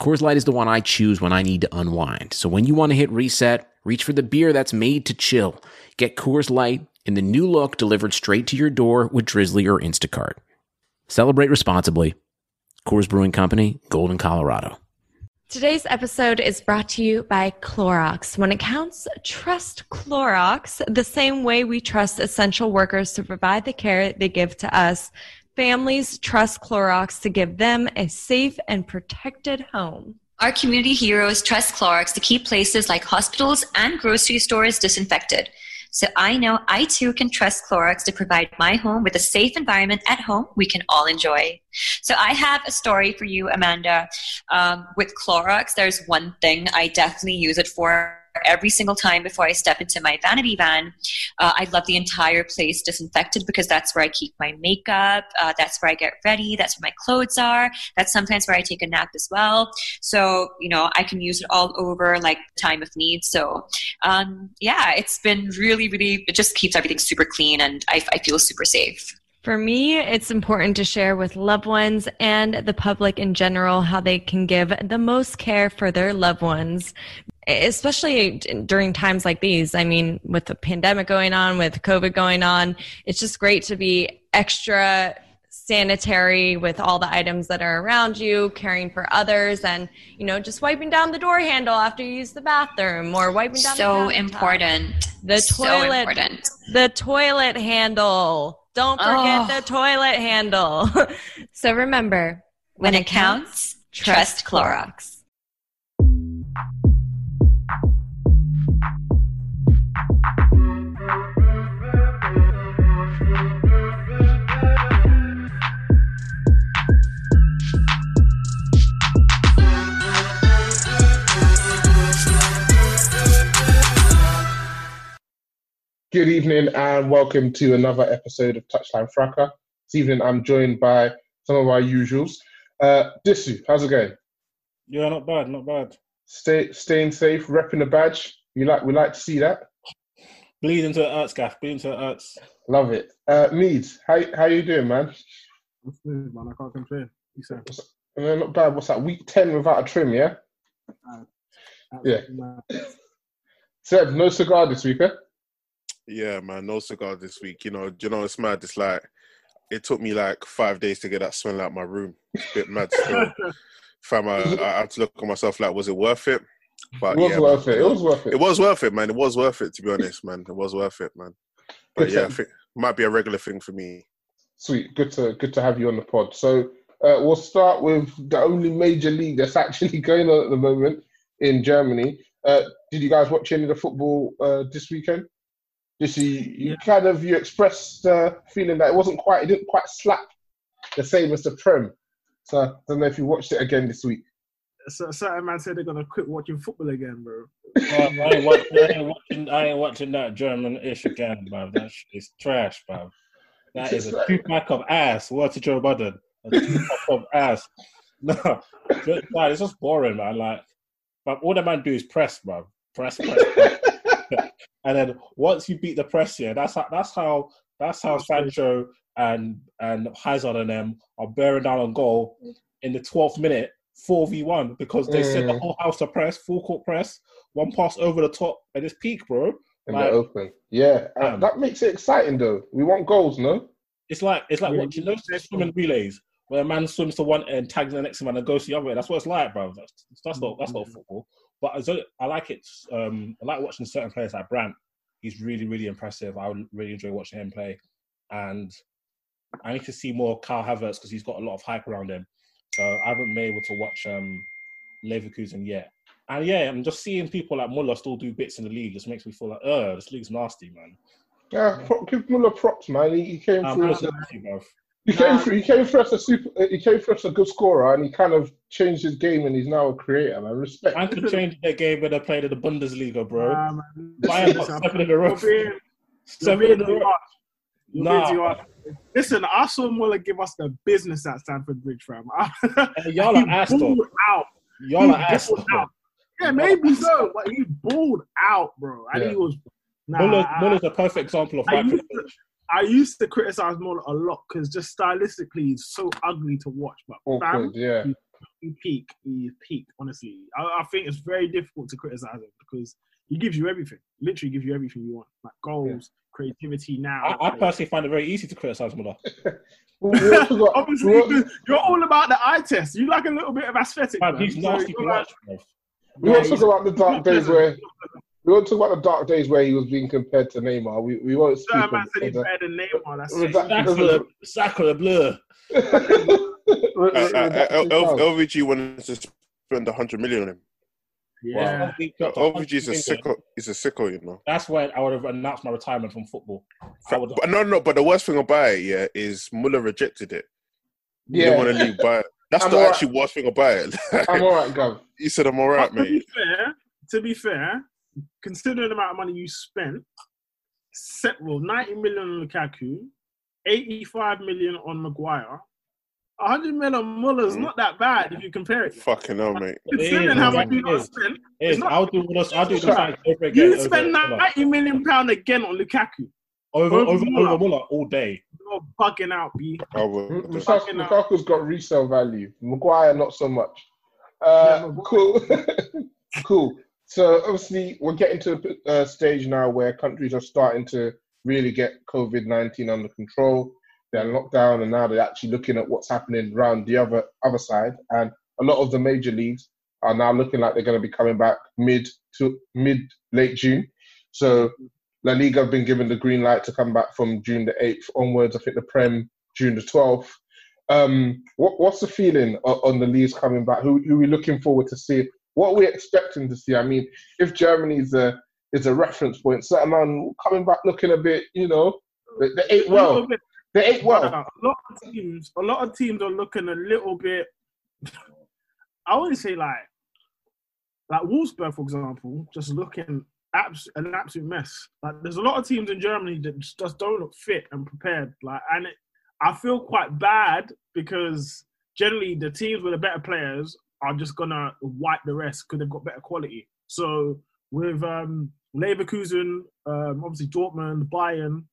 Coors Light is the one I choose when I need to unwind. So when you want to hit reset, reach for the beer that's made to chill. Get Coors Light in the new look delivered straight to your door with Drizly or Instacart. Celebrate responsibly. Coors Brewing Company, Golden, Colorado. Today's episode is brought to you by Clorox. When it counts, trust Clorox the same way we trust essential workers to provide the care they give to us. Families trust Clorox to give them a safe and protected home. Our community heroes trust Clorox to keep places like hospitals and grocery stores disinfected. So I know I too can trust Clorox to provide my home with a safe environment at home we can all enjoy. So I have a story for you, Amanda. Um, with Clorox, there's one thing I definitely use it for every single time before I step into my vanity van. Uh, I love the entire place disinfected because that's where I keep my makeup. Uh, that's where I get ready. That's where my clothes are. That's sometimes where I take a nap as well. So, you know, I can use it all over like time of need. So, um, yeah, it's been really, really, it just keeps everything super clean and I, I feel super safe. For me, it's important to share with loved ones and the public in general how they can give the most care for their loved ones, especially during times like these. I mean, with the pandemic going on, with COVID going on, it's just great to be extra sanitary with all the items that are around you, caring for others, and you know, just wiping down the door handle after you use the bathroom or wiping down. So important. The so toilet. important. The toilet handle. Don't forget Oh. the toilet handle. so remember, When it counts, trust Clorox. Good evening and welcome to another episode of Touchline Fracas. This evening I'm joined by some of our usuals. Uh, Disu, how's it going? Yeah, not bad, not bad. Stay, staying safe, repping the badge. We like, we like to see that. Bleed into the Ertz, gaff. Bleed into the Ertz. Love it. Uh, Meads, how how you doing, man? What's good, man? I can't complain. You said Uh, not bad. What's that? Week ten without a trim, yeah. Yeah. Seb, no cigar this week, eh? Yeah, man, no cigar this week. You know, you know it's mad? It's like it took me like five days to get that smell out my room. It's a bit mad still. Fam, I, I had to look at myself like, was it worth it? But It was yeah, worth man, it. It was worth it. It was worth it, man. It was worth it to be honest, man. It was worth it, man. But Good yeah, I think it might be a regular thing for me. Sweet. Good to good to have you on the pod. So uh, we'll start with the only major league that's actually going on at the moment in Germany. Uh, did you guys watch any of the football uh, this weekend? Just you, you Yeah. kind of you expressed uh, feeling that it wasn't quite, it didn't quite slap the same as the Prem. So I don't know if you watched it again this week. so, certain man said they're gonna quit watching football again, bro. Oh, I, ain't watch, I, ain't watching, I ain't watching that German-ish again, bruv. That shit is trash, bruv. That is a two-pack of ass. Word to Joe Budden. A two-pack of ass. No, just, man, it's just boring, man. Like, but all the man do is press, bruv. Press, press, press. and then once you beat the press, yeah, that's how that's how that's how Sancho and and Hazard and them are bearing down on goal in the 12th minute, 4v1, because they set the Mm. whole house to press, full court press, one pass over the top, and it's peak, bro. in Like- the open. Yeah, Um, that makes it exciting though. We want goals, no? It's like it's like Yeah, watching those swimming relays where a man swims to one end, tags the next man, and goes to the other end. That's what it's like, bro. That's, that's not that's not football. But as a- I like it. Um, I like watching certain players like Brandt. He's really, really impressive. I would really enjoy watching him play. And I need to see more Kai Havertz because he's got a lot of hype around him. So I haven't been able to watch um, Leverkusen yet. And yeah, I'm just seeing people like Muller still do bits in the league. Just makes me feel like, oh, this league's nasty, man. Yeah, give Muller props, man. He, came Um, through. As a- nasty, bruv. He came through. He came through as a super. He came through as a good scorer, and he kind of changed his game, and he's now a creator. Man, respect. Man could change their game when they played in the Bundesliga, bro. Nah, man. Bayern got Listen, seven in a row. you're being- you're Seven in a row. Nah. being too harsh. Listen, I saw Muller give us the business at Stamford Bridge, fam. Hey, y'all are ass, out. Y'all are ass. out. Yeah, maybe so, but he balled out, bro. And Yeah. he was. Nah, Muller, I- Muller's a perfect example of I hype used to- privilege. I used to criticize Muller a lot because just stylistically, he's so ugly to watch. But fam, Awkward, yeah. he peak, he peak. Honestly, I, I think it's very difficult to criticize him because he gives you everything. Literally, gives you everything you want, like goals, creativity. Now, I, I personally find it very easy to criticize Muller. We- we also got- obviously, we also- 'cause you're all about the eye test. You like a little bit of aesthetic. Man, man. he's So nasty to you're like- We Yeah, won't talk about the dark days where He's not pleasant. We won't talk about the dark days where he was being compared to Neymar. We we won't speak. Certain of, man said he's of better than Neymar. That's With it. that- Sacre, sacre bleu. that. L- L- LVG wanted to spend 100 million on him. Yeah. LVG is a sicko. He's a sicko, you know. That's when I would have announced my retirement from football. But no, no. But the worst thing about it, yeah, is Muller rejected it. He Yeah. didn't want to leave Bayern. That's I'm the alright. actually worst thing about it. I'm all right, Gav. he said, "I'm all right, But to be mate." fair, to be fair, considering the amount of money you spent, set, well, 90 million on Lukaku, 85 million on Maguire, 100 million on Muller's Mm. not that bad if you compare it. Fucking hell, mate. Considering how much you not spent, It it's is. not- I'll do this. I'll do this over again. you over spend Muller. 90 million pound again on Lukaku. over over over, Muller. over Muller all day. You're bugging out, B. I would. Lukaku, Lukaku's got resale value. Maguire not so much. Uh, Maguire- cool, cool. So obviously we're getting to a uh, stage now where countries are starting to really get COVID nineteen under control. They're locked down, and now they're actually looking at what's happening around the other other side. And a lot of the major leagues are now looking like they're going to be coming back mid to mid late June. So La Liga have been given the green light to come back from June the eighth onwards. I think the Prem June the twelfth. Um, what, what's the feeling on, on the leagues coming back? Who, who are we looking forward to see? What are we expecting to see? I mean, if Germany is a is a reference point, certain man coming back looking a bit, you know, they, they ate well. They ate well. a lot of teams, a lot of teams are looking a little bit. I wouldn't say like, like Wolfsburg, for example, just looking abs- an absolute mess. Like, there's a lot of teams in Germany that just, just don't look fit and prepared. Like, and it, I feel quite bad because generally the teams with the better players are just gonna wipe the rest because they've got better quality. So with um, Leverkusen, um, obviously Dortmund, Bayern,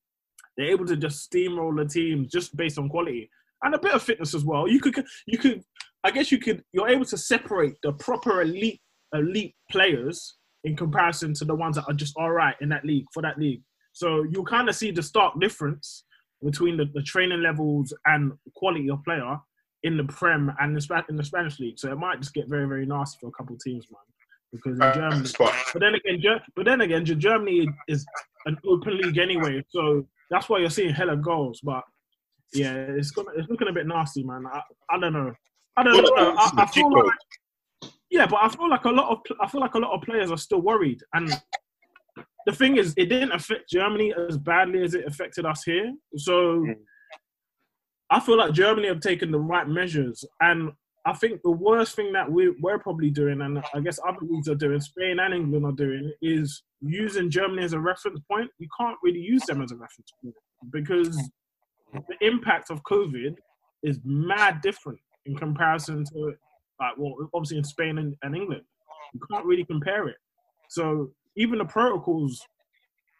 they're able to just steamroll the teams just based on quality and a bit of fitness as well. You could, you could, I guess you could, you're able to separate the proper elite, elite players in comparison to the ones that are just all right in that league for that league. So you kind of see the stark difference between the, the training levels and quality of player in the Prem and the, Spa- in the Spanish league. So it might just get very, very nasty for a couple of teams, man. Because in Germany, but then again, but then again, Germany is an open league anyway, so that's why you're seeing hella goals. But yeah, it's gonna, it's looking a bit nasty, man. I, I don't know. I don't know. I, I feel like yeah, but I feel like a lot of I feel like a lot of players are still worried, and the thing is, it didn't affect Germany as badly as it affected us here. So Mm. I feel like Germany have taken the right measures, and I think the worst thing that we, we're probably doing, and I guess other leagues are doing, Spain and England are doing, is using Germany as a reference point. You can't really use them as a reference point because the impact of COVID is mad different in comparison to, like, well, obviously in Spain and, and England. You can't really compare it. So even the protocols,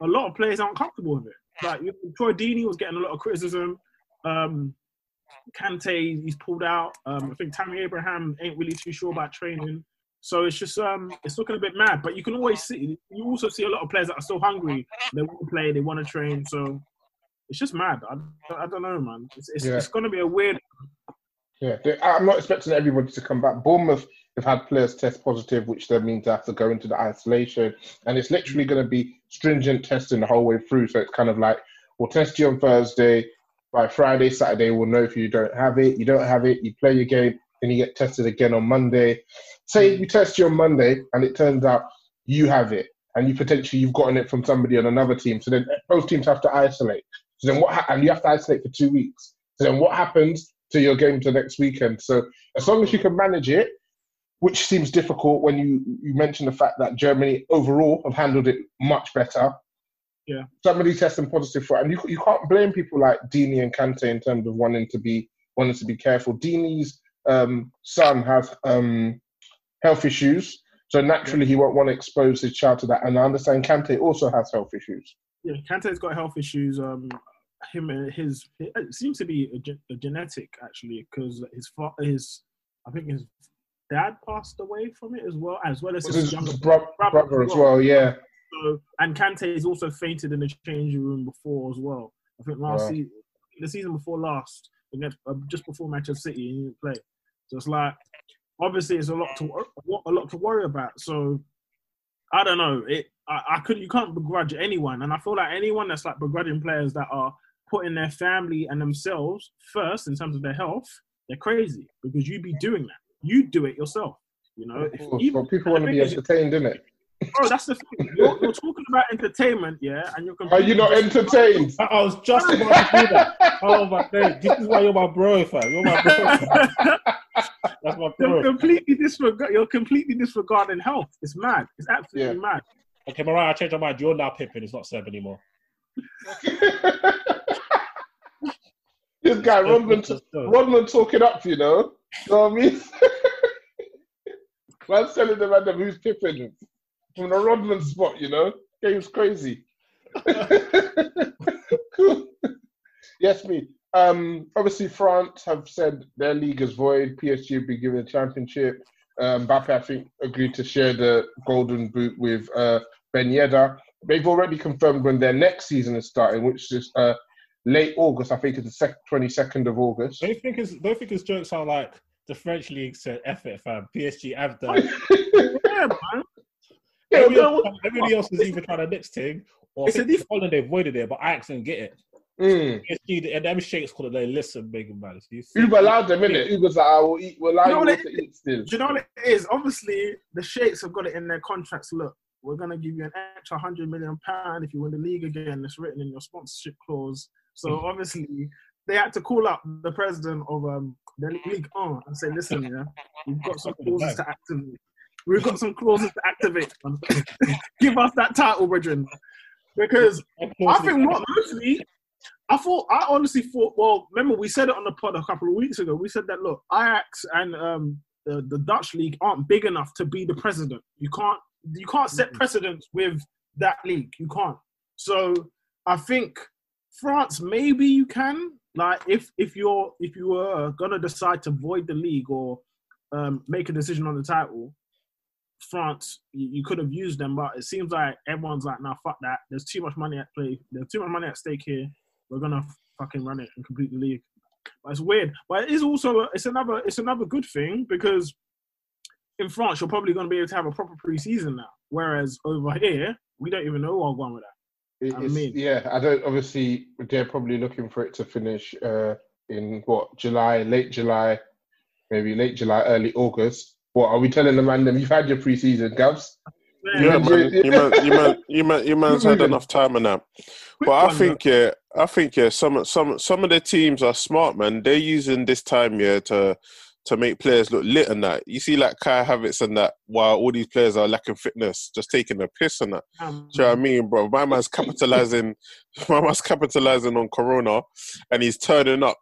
a lot of players aren't comfortable with it. Like you know, Troy Deeney was getting a lot of criticism. Um, Kante, he's pulled out. Um, I think Tammy Abraham ain't really too sure about training. So it's just um, it's looking a bit mad. But you can always see, you also see a lot of players that are still hungry. They want to play, they want to train. So it's just mad. I, I don't know, man. It's, it's, Yeah. it's going to be a weird. Yeah, I'm not expecting everybody to come back. Bournemouth, they've had players test positive, which then means they have to go into the isolation, and it's literally going to be stringent testing the whole way through. So it's kind of like we'll test you on Thursday, by Friday, Saturday, we'll know if you don't have it. You don't have it, you play your game, then you get tested again on Monday. Say hmm. you test you on Monday and it turns out you have it, and you potentially you've gotten it from somebody on another team. So then both teams have to isolate. So then what? Ha- and you have to isolate for two weeks. So then what happens to your game to next weekend? So as long as you can manage it, which seems difficult when you you mention the fact that Germany overall have handled it much better. Yeah. Somebody testing positive for, it. and you you can't blame people like Deeney and Kante in terms of wanting to be wanting to be careful. Deeney's um, son has um, health issues, so naturally he won't want to expose his child to that. And I understand Kante also has health issues. Yeah, Kante's got health issues. Um, him and his it seems to be a, ge- a genetic actually because his fa- his I think his dad passed away from it as well, as well as his, His younger bro- brother brother as well, yeah. So, and Kante has also fainted in the changing room before as well. I think last Wow. season, the season before last, against, uh, just before Manchester City, he didn't play. So it's like, obviously, it's a lot to a lot to worry about. So I don't know. It I, I could you can't begrudge anyone, and I feel like anyone that's like begrudging players that are putting their family and themselves first in terms of their health, they're crazy because you be doing that. You do it yourself. You know, if, even- people want to be thing is, entertained, innit? Bro, that's the thing. You're, you're talking about entertainment, yeah, and you're. Are you not entertained? I I was just about to do that. Oh my god, this is why you're my bro, fam. You're my bro. fam. That's my you're bro. completely disregard. You're completely disregarding health. It's mad. It's absolutely mad. Okay, Mariah, I changed my mind. You're now Pippin. It's not Seb anymore. this guy Rodman, Rodman talking up, you know. You know what I mean? Man's telling the man who's Pippin from the Rodman spot, you know. Game's crazy. yes, me. Um, obviously, France have said their league is void. PSG will be given the championship. Um, Mbappe, I think, agreed to share the golden boot with uh, Ben Yedder. They've already confirmed when their next season is starting, which is uh, late August. I think it's the sec- 22nd of August. Don't you think his think his jokes are like the French league said F it fam. PSG have done. Yeah, man. Yeah, everybody, no, else, everybody else is either trying to next thing or It's a I think Holland they avoided it, but Ajax didn't get it. mm. PSG and them sheikhs called it. They listen, big man. So you see- Uber allowed them, innit? Uber's like, I will eat, we'll allow You know you what to eat still. Do you know what it is? Obviously, the sheikhs have got it in their contracts. Look, we're gonna give you an extra hundred million pound if you win the league again. It's written in your sponsorship clause. So obviously, they had to call up the president of um, the league on and say, "Listen, yeah, we've got some clauses to activate. We've got some clauses to activate. give us that title, brethren." Because I think what mostly, I thought, I honestly thought, well, remember we said it on the pod a couple of weeks ago. We said that look, Ajax and um, the, the Dutch league aren't big enough to be the president. You can't, you can't set precedents with that league. You can't. So I think France, maybe you can. Like if if you're if you were gonna decide to void the league or um, make a decision on the title, France, you, could have used them, but it seems like everyone's like, nah, fuck that. There's too much money at play. There's too much money at stake here. We're gonna fucking run it and complete the league. But it's weird. But it is also it's another it's another good thing because in France you're probably gonna be able to have a proper preseason now. Whereas over here we don't even know what's going with that. It- I mean- yeah, I don't. Obviously, they're probably looking for it to finish uh, in what July, late July, maybe late July, early August. What are we telling the man? Them you've had your preseason, Gavs. Yeah, man. You man, you man, you man, you man's had enough time and that. But I think yeah, I think yeah, some some some of the teams are smart, man. They're using this time yeah to to make players look lit and that. You see, like Kai Havertz and that. While all these players are lacking fitness, just taking a piss and that. Um, Do you know what I mean, bro? My man's capitalizing. my man's capitalizing on Corona, and he's turning up.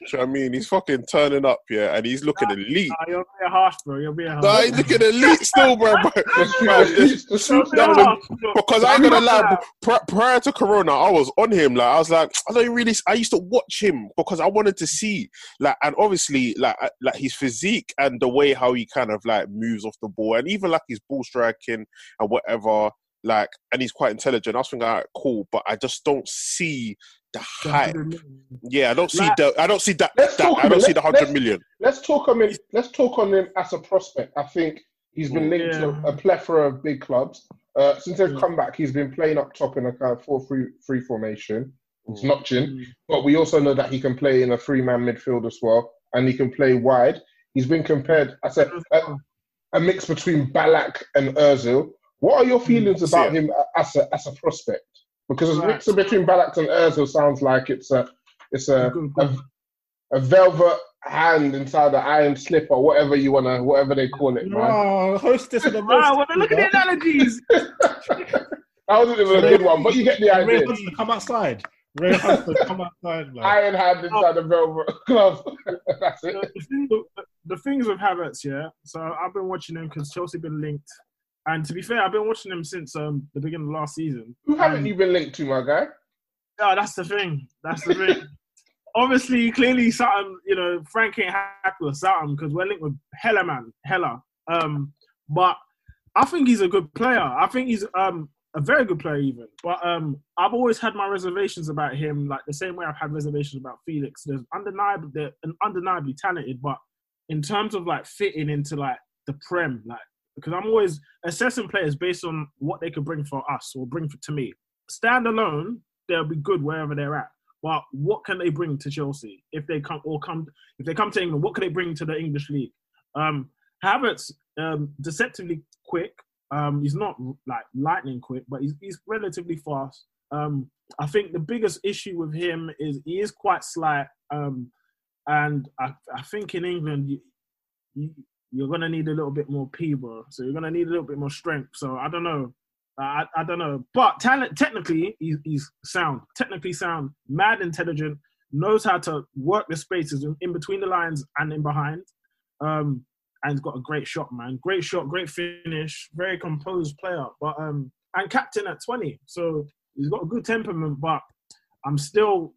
You know what I mean? He's fucking turning up, yeah, and he's looking elite. nah, you're being harsh, bro. You're being harsh. Nah, he's looking elite still, bro. bro. Man, it's- The suit's You're down. being harsh, bro. because I ain't gonna lie, pri- prior to Corona, I was on him. Like I was like, I don't really. I used to watch him because I wanted to see, like, and obviously, like, like his physique and the way how he kind of like moves off the ball, and even like his ball striking and whatever. Like, and he's quite intelligent. I was thinking, all right, cool, but I just don't see the hype. Yeah, I don't see Like- the, I don't see that, Let's that talk I don't see the let's- hundred million. Let's talk on him. Let's talk on him as a prospect. I think he's been linked to a plethora of big clubs. Uh, since they've Mm. come back, he's been playing up top in a kind of four-three-three formation. It's Mm. notching, but we also know that he can play in a three-man midfield as well, and he can play wide. He's been compared as a, a, a mix between Ballack and Özil. What are your feelings mm, about him uh, as a as a prospect? Because a Right. mix between Ballack and Özil sounds like it's a it's a, Good, a good. a velvet hand inside the iron slipper, whatever you wanna, whatever they call it, man. Oh, hostess of the Wow, most. Ah, well, look at the analogies. That wasn't even a good one, but you get the Ray idea. Hudson, come outside. Ray Hudson, come outside, man. Iron hand inside the velvet glove. That's it. the, the, the, the things with Havertz, yeah. So I've been watching him because Chelsea been linked, and to be fair, I've been watching him since um, the beginning of last season. Who haven't And- you been linked to, my guy? Yeah, that's the thing. That's the thing. Obviously, clearly, something you know, Frank ain't happy with something because we're linked with Hella man, Hella. Um, but I think he's a good player. I think he's um a very good player even. But um, I've always had my reservations about him, like the same way I've had reservations about Felix. There's undeniably they're undeniably talented, but in terms of like fitting into like the prem, like because I'm always assessing players based on what they could bring for us or bring for, to me. Stand alone, they'll be good wherever they're at. But what can they bring to Chelsea if they come or come if they come to England? What can they bring to the English league? Um, Havertz, um, deceptively quick. Um, he's not like lightning quick, but he's, he's relatively fast. Um, I think the biggest issue with him is he is quite slight, um, and I, I think in England you, you, you're gonna need a little bit more P, bro. So you're gonna need a little bit more strength. So I don't know. I, I don't know, but talent technically he's, he's sound, technically sound, mad intelligent, knows how to work the spaces in, in between the lines and in behind. Um, and he's got a great shot, man. Great shot, great finish, very composed player. But um, and captain at 20, so he's got a good temperament. But I'm still,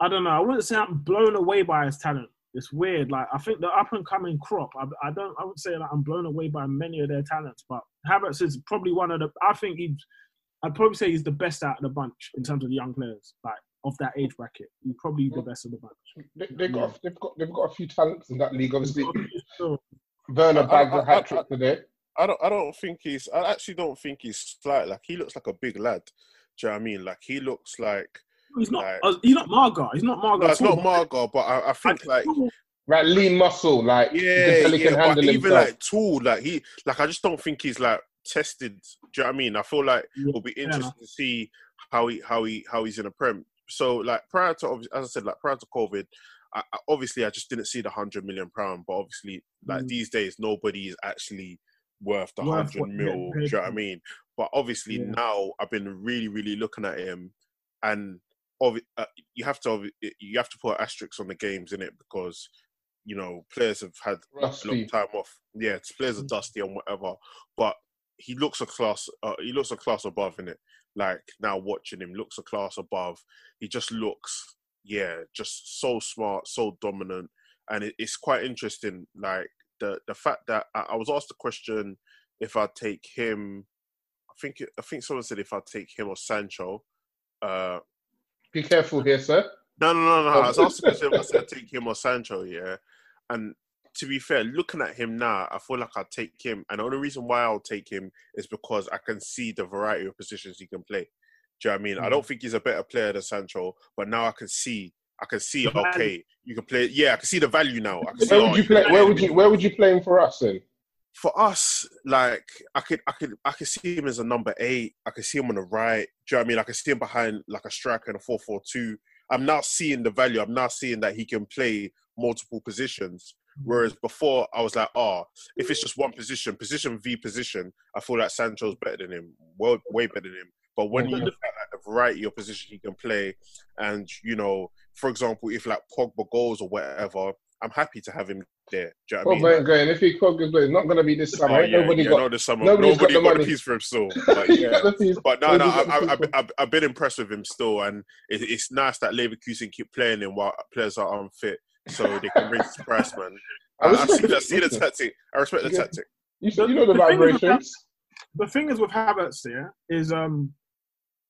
I don't know. I wouldn't say I'm blown away by his talent. It's weird. Like I think the up and coming crop. I, I don't. I would say that I'm blown away by many of their talents. But Havertz is probably one of the. I think he's. I'd probably say he's the best out of the bunch in terms of the young players, like of that age bracket. He's probably the best of the bunch. They, they got, they've got, they've got a few talents in that league. Obviously, So, Werner I- I- bagged I- a hat trick today. I don't. I don't think he's. I actually don't think he's slight. Like he looks like a big lad. Do you know what I mean? Like he looks like. He's not. Like- uh, he's not Marga. He's not Marga. No, it's not but- Margot, but I, I think like. Right, lean muscle, like you Yeah, can he yeah, can but handle even himself. like tool, like he, like I just don't think he's like tested. Do you know what I mean? I feel like Yeah, it'll be interesting to see how he, how he, how he's in a prem. So like prior to, as I said, like prior to COVID, I, I, obviously I just didn't see the hundred million pound. But obviously, like Mm. these days, nobody is actually worth the hundred what mil. they're Do you know what I mean? But obviously Yeah. now I've been really, really looking at him, and obvi- uh, you have to you have to put asterisks on the games in it because you know players have had a long time off. Yeah, it's players are dusty and whatever, but he looks a class. Uh, he looks a class above in it. Like now watching him, looks a class above. He just looks, yeah, just so smart, so dominant, and it, it's quite interesting. Like the the fact that I, I was asked the question if I take him. I think I think someone said if I take him or Sancho. Uh, Be careful here, sir. no, no, no, no. Um, I was question if I said take him or Sancho, yeah. And to be fair, looking at him now, I feel like I'll take him. And the only reason why I'll take him is because I can see the variety of positions he can play. Do you know what I mean? I don't mm. think he's a better player than Sancho, but now I can see, I can see, okay, you can play. Yeah, I can see the value now. I can see, oh, Where oh, would you play? Where would you? Where would you play him for us then? For us, like I could, I could, I could see him as a number eight. I could see him on the right. Do you know what I mean? I could see him behind like a striker in a four-four-two. I'm now seeing the value. I'm now seeing that he can play multiple positions. Mm-hmm. Whereas before, I was like, oh, if it's just one position, position v position, I feel like Sancho's better than him, well, way better than him. But when you look at like, the variety of position he can play, and you know, for example, if like Pogba goes or whatever, I'm happy to have him there. Do you know what I Well, mean? man, going if he could, it's not going to be this summer. Oh, ain't yeah, nobody yeah, got. no, this summer. nobody's got the got, money. the piece for him still. But yeah. got the piece. But no, no, I, I, I, I, I've been impressed with him still, and it, it's nice that Leverkusen keep playing him while players are unfit, so they can raise his price, man. I I, I respect see, the- the, see the tactic. I respect the Yeah. tactic. You, you know the The thing is vibrations. the thing is with Havertz here is um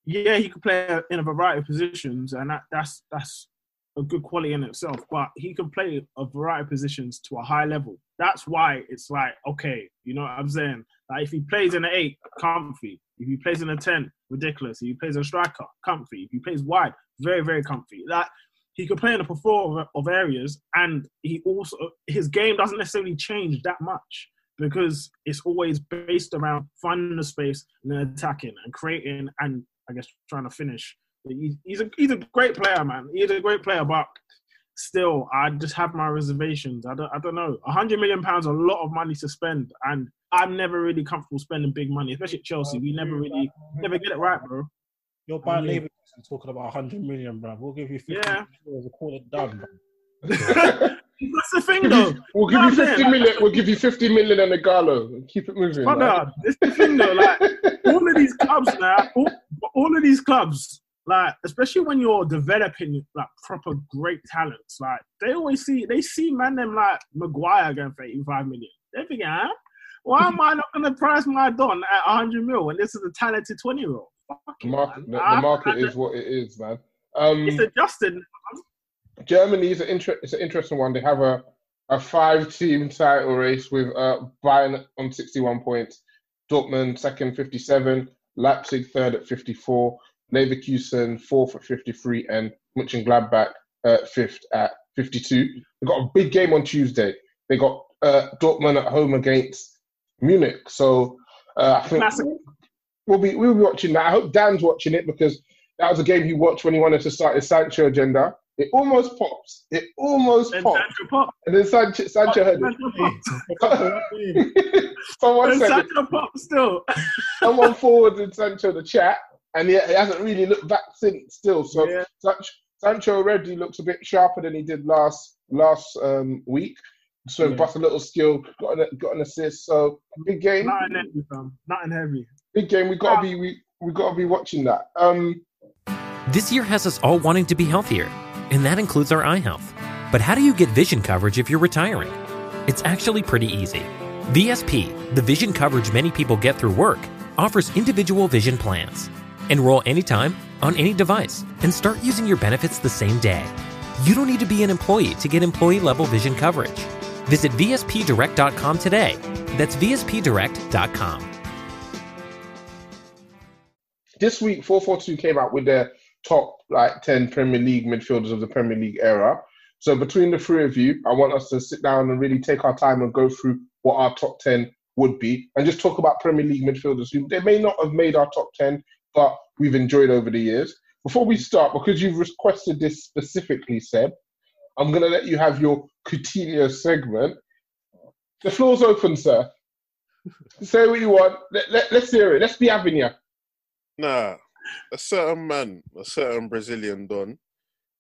yeah he could play in a variety of positions and that, that's that's a good quality in itself but he can play a variety of positions to a high level. That's why it's like okay you know what i'm saying? Like if he plays in an eight comfy. If he plays in a 10 ridiculous. If he plays a striker comfy. If he plays wide very very comfy. That he could play in a plethora of, of areas and he also his game doesn't necessarily change that much because it's always based around finding the space and then attacking and creating and I guess trying to finish. He's, he's a he's a great player, man. He's a great player, but still, I just have my reservations. I don't I don't know. A hundred million pounds, a lot of money to spend, and I'm never really comfortable spending big money, especially at Chelsea. We never really never get it right, bro. You're buying Leverkusen talking about 100 million, bro. We'll give you 50 Yeah. million to call it done, bro. That's the thing, though. We'll give No, you I'm saying, fifty like- million. We'll give you fifty million and a Gallo. Keep it moving. man. Brother, this the thing though. Like all of these clubs now, all, all of these clubs, like especially when you're developing like proper great talents, like they always see they see man them like Maguire going for 85 million. They think, huh? Why am I not going to price my Don at 100 mil when this is a talented 20 year old? The market, the, the market is what it is, man. Um, It's adjusted. Germany is an inter- it's an interesting one. They have a, a five team title race with uh, Bayern on 61 points, Dortmund second 57, Leipzig third at 54, Leverkusen fourth at 53, and Mönchengladbach uh, fifth at 52. They've got a big game on Tuesday. They got uh, Dortmund at home against Munich. So uh, I think Classic. we'll be we'll be watching that. I hope Dan's watching it because that was a game he watched when he wanted to start his Sancho agenda. It almost pops. It almost And popped. Sancho Pop. And then Sancho, Sancho heard Sancho it. someone And. Sancho Pop still. Someone forwarded Sancho the chat, and he, he hasn't really looked back since. Still, so Yeah. Sancho, Sancho already looks a bit sharper than he did last last um, week. So Yeah. bust a little skill, got an, got an assist. So big game, Not in heavy, fam. Not in heavy. big game. We gotta be we we gotta be watching that. Um, This year has us all wanting to be healthier, and that includes our eye health. But how do you get vision coverage if you're retiring? It's actually pretty easy. VSP, the vision coverage many people get through work, offers individual vision plans. Enroll anytime, on any device, and start using your benefits the same day. You don't need to be an employee to get employee level vision coverage. Visit VSPDirect.com today. That's VSPDirect.com. this week 442 came out with their top like 10 Premier League midfielders of the Premier League era. So between the three of you, I want us to sit down and really take our time and go through what our top 10 would be and just talk about Premier League midfielders who they may not have made our top 10, but we've enjoyed over the years. Before we start, because you've requested this specifically, Seb, I'm going to let you have your Coutinho segment. The floor's open, sir. Say what you want. Let, let, let's hear it. Let's be having you. Nah, a certain man, a certain Brazilian don.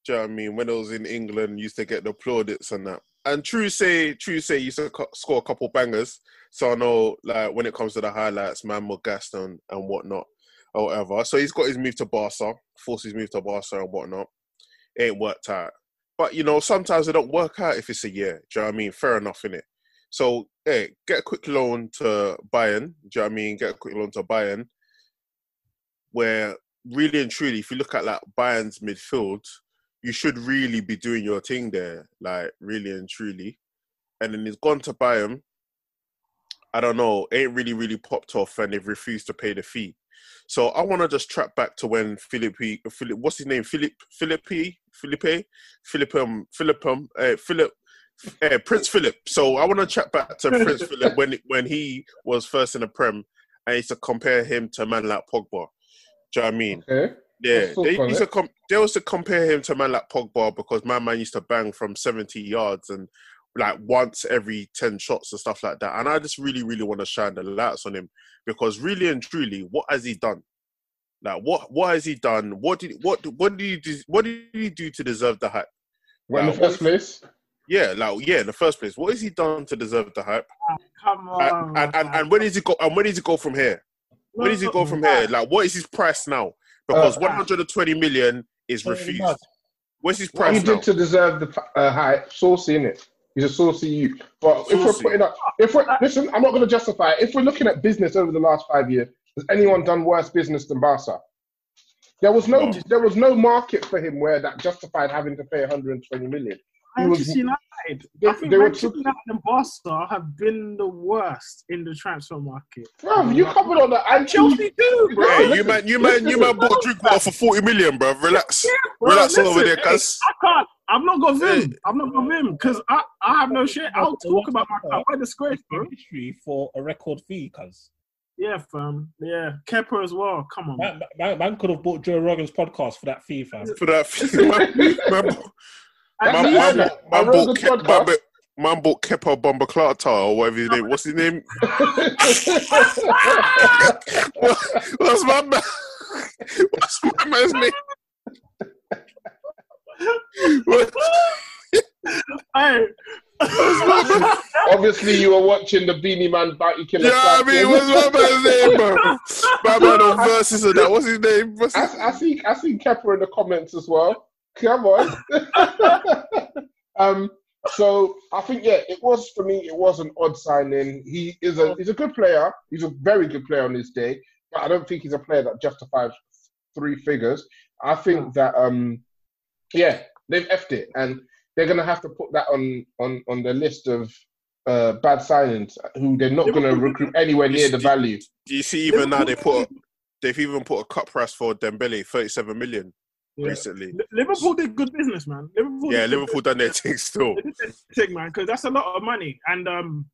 Do you know what I mean? When I was in England, used to get the plaudits and that. And true say, true say, used to co- score a couple bangers. So I know, like, when it comes to the highlights, man, more gassed and, and whatnot, or whatever. So he's got his move to Barca, forced his move to Barca and whatnot. It ain't worked out. But, you know, sometimes it don't work out if it's a year. Do you know what I mean? Fair enough, innit? So, hey, get a quick loan to Bayern. Do you know what I mean? Get a quick loan to Bayern where really and truly, if you look at like Bayern's midfield, you should really be doing your thing there, like really and truly. And then he's gone to Bayern. I don't know, ain't really really popped off, and they've refused to pay the fee. So I want to just track back to when Philip, Philip, what's his name? Philip, Philippe, Philippe, Philip, um, Philip, um, uh, Philip, uh, Prince Philip. So I want to track back to Prince Philip when when he was first in the Prem, and used to compare him to a man like Pogba. Do you know what I mean? Okay. Yeah, they used to com- they used to compare him to a man like Pogba because my man used to bang from seventy yards and like once every ten shots and stuff like that. And I just really, really want to shine the lights on him because really and truly, what has he done? Like what what has he done? What did what what did he do, what did he do to deserve the hype? Well, in the first place, Yeah, like yeah, in the first place, what has he done to deserve the hype? Come on. And and, and, and where does he go? And where does he go from here? Where does he go from here? Like, what is his price now? Because Uh, 120 million is refused. Where's his price? what he price now? did to deserve the uh, hype, saucy in it. He's a saucy youth. But if we're putting up, if we're listen, I'm not going to justify it. If we're looking at business over the last five years, has anyone done worse business than Barca? There was no, No. there was no market for him where that justified having to pay 120 million. He was- Manchester United. They- I think they Manchester too- United and Barca have been the worst in the transfer market. Bro, you covered on that. And Chelsea too, bro. Hey, you man, you man, you man bought drink water for forty million, bro. Relax, Bro, relax listen, over there, hey. I can't. I'm not gonna vim. Hey. I'm not gonna vim because I, I have no shit. I'll talk about my club. What a disgrace, bro. history for a record fee, cuz. Yeah, fam. Yeah, Kepa as well. Come on. Man, man, man could have bought Joe Rogan's podcast for that fee, fam. For that, man, man, man, least- man, My man, man Rogan bought Ke- podcast. man, man bought Kepa Bomba Clarta or whatever his name. What's his name? What's my man? What's my man's name? What- Hey, Obviously, you were watching the Beenie Man Bounty Killer. Yeah, I fight. mean, what's my man's name, bro? My man on versus and that. What's his name? What's his... I, I see, I see Kepper in the comments as well. Come on. um, so I think yeah, it was for me. It was an odd signing. He is a he's a good player. He's a very good player on his day, but I don't think he's a player that justifies three figures. I think that um, yeah, they've effed it, and they're gonna have to put that on on on the list of uh, bad signings who they're not gonna recruit anywhere near the value. Do you see? Even now they put, a, they've even put a cut price for Dembele, thirty-seven million Yeah. recently. Li- Liverpool did good business, man. Liverpool. Yeah, did good Liverpool done their thing still. They did their thing, man, because that's a lot of money. And um,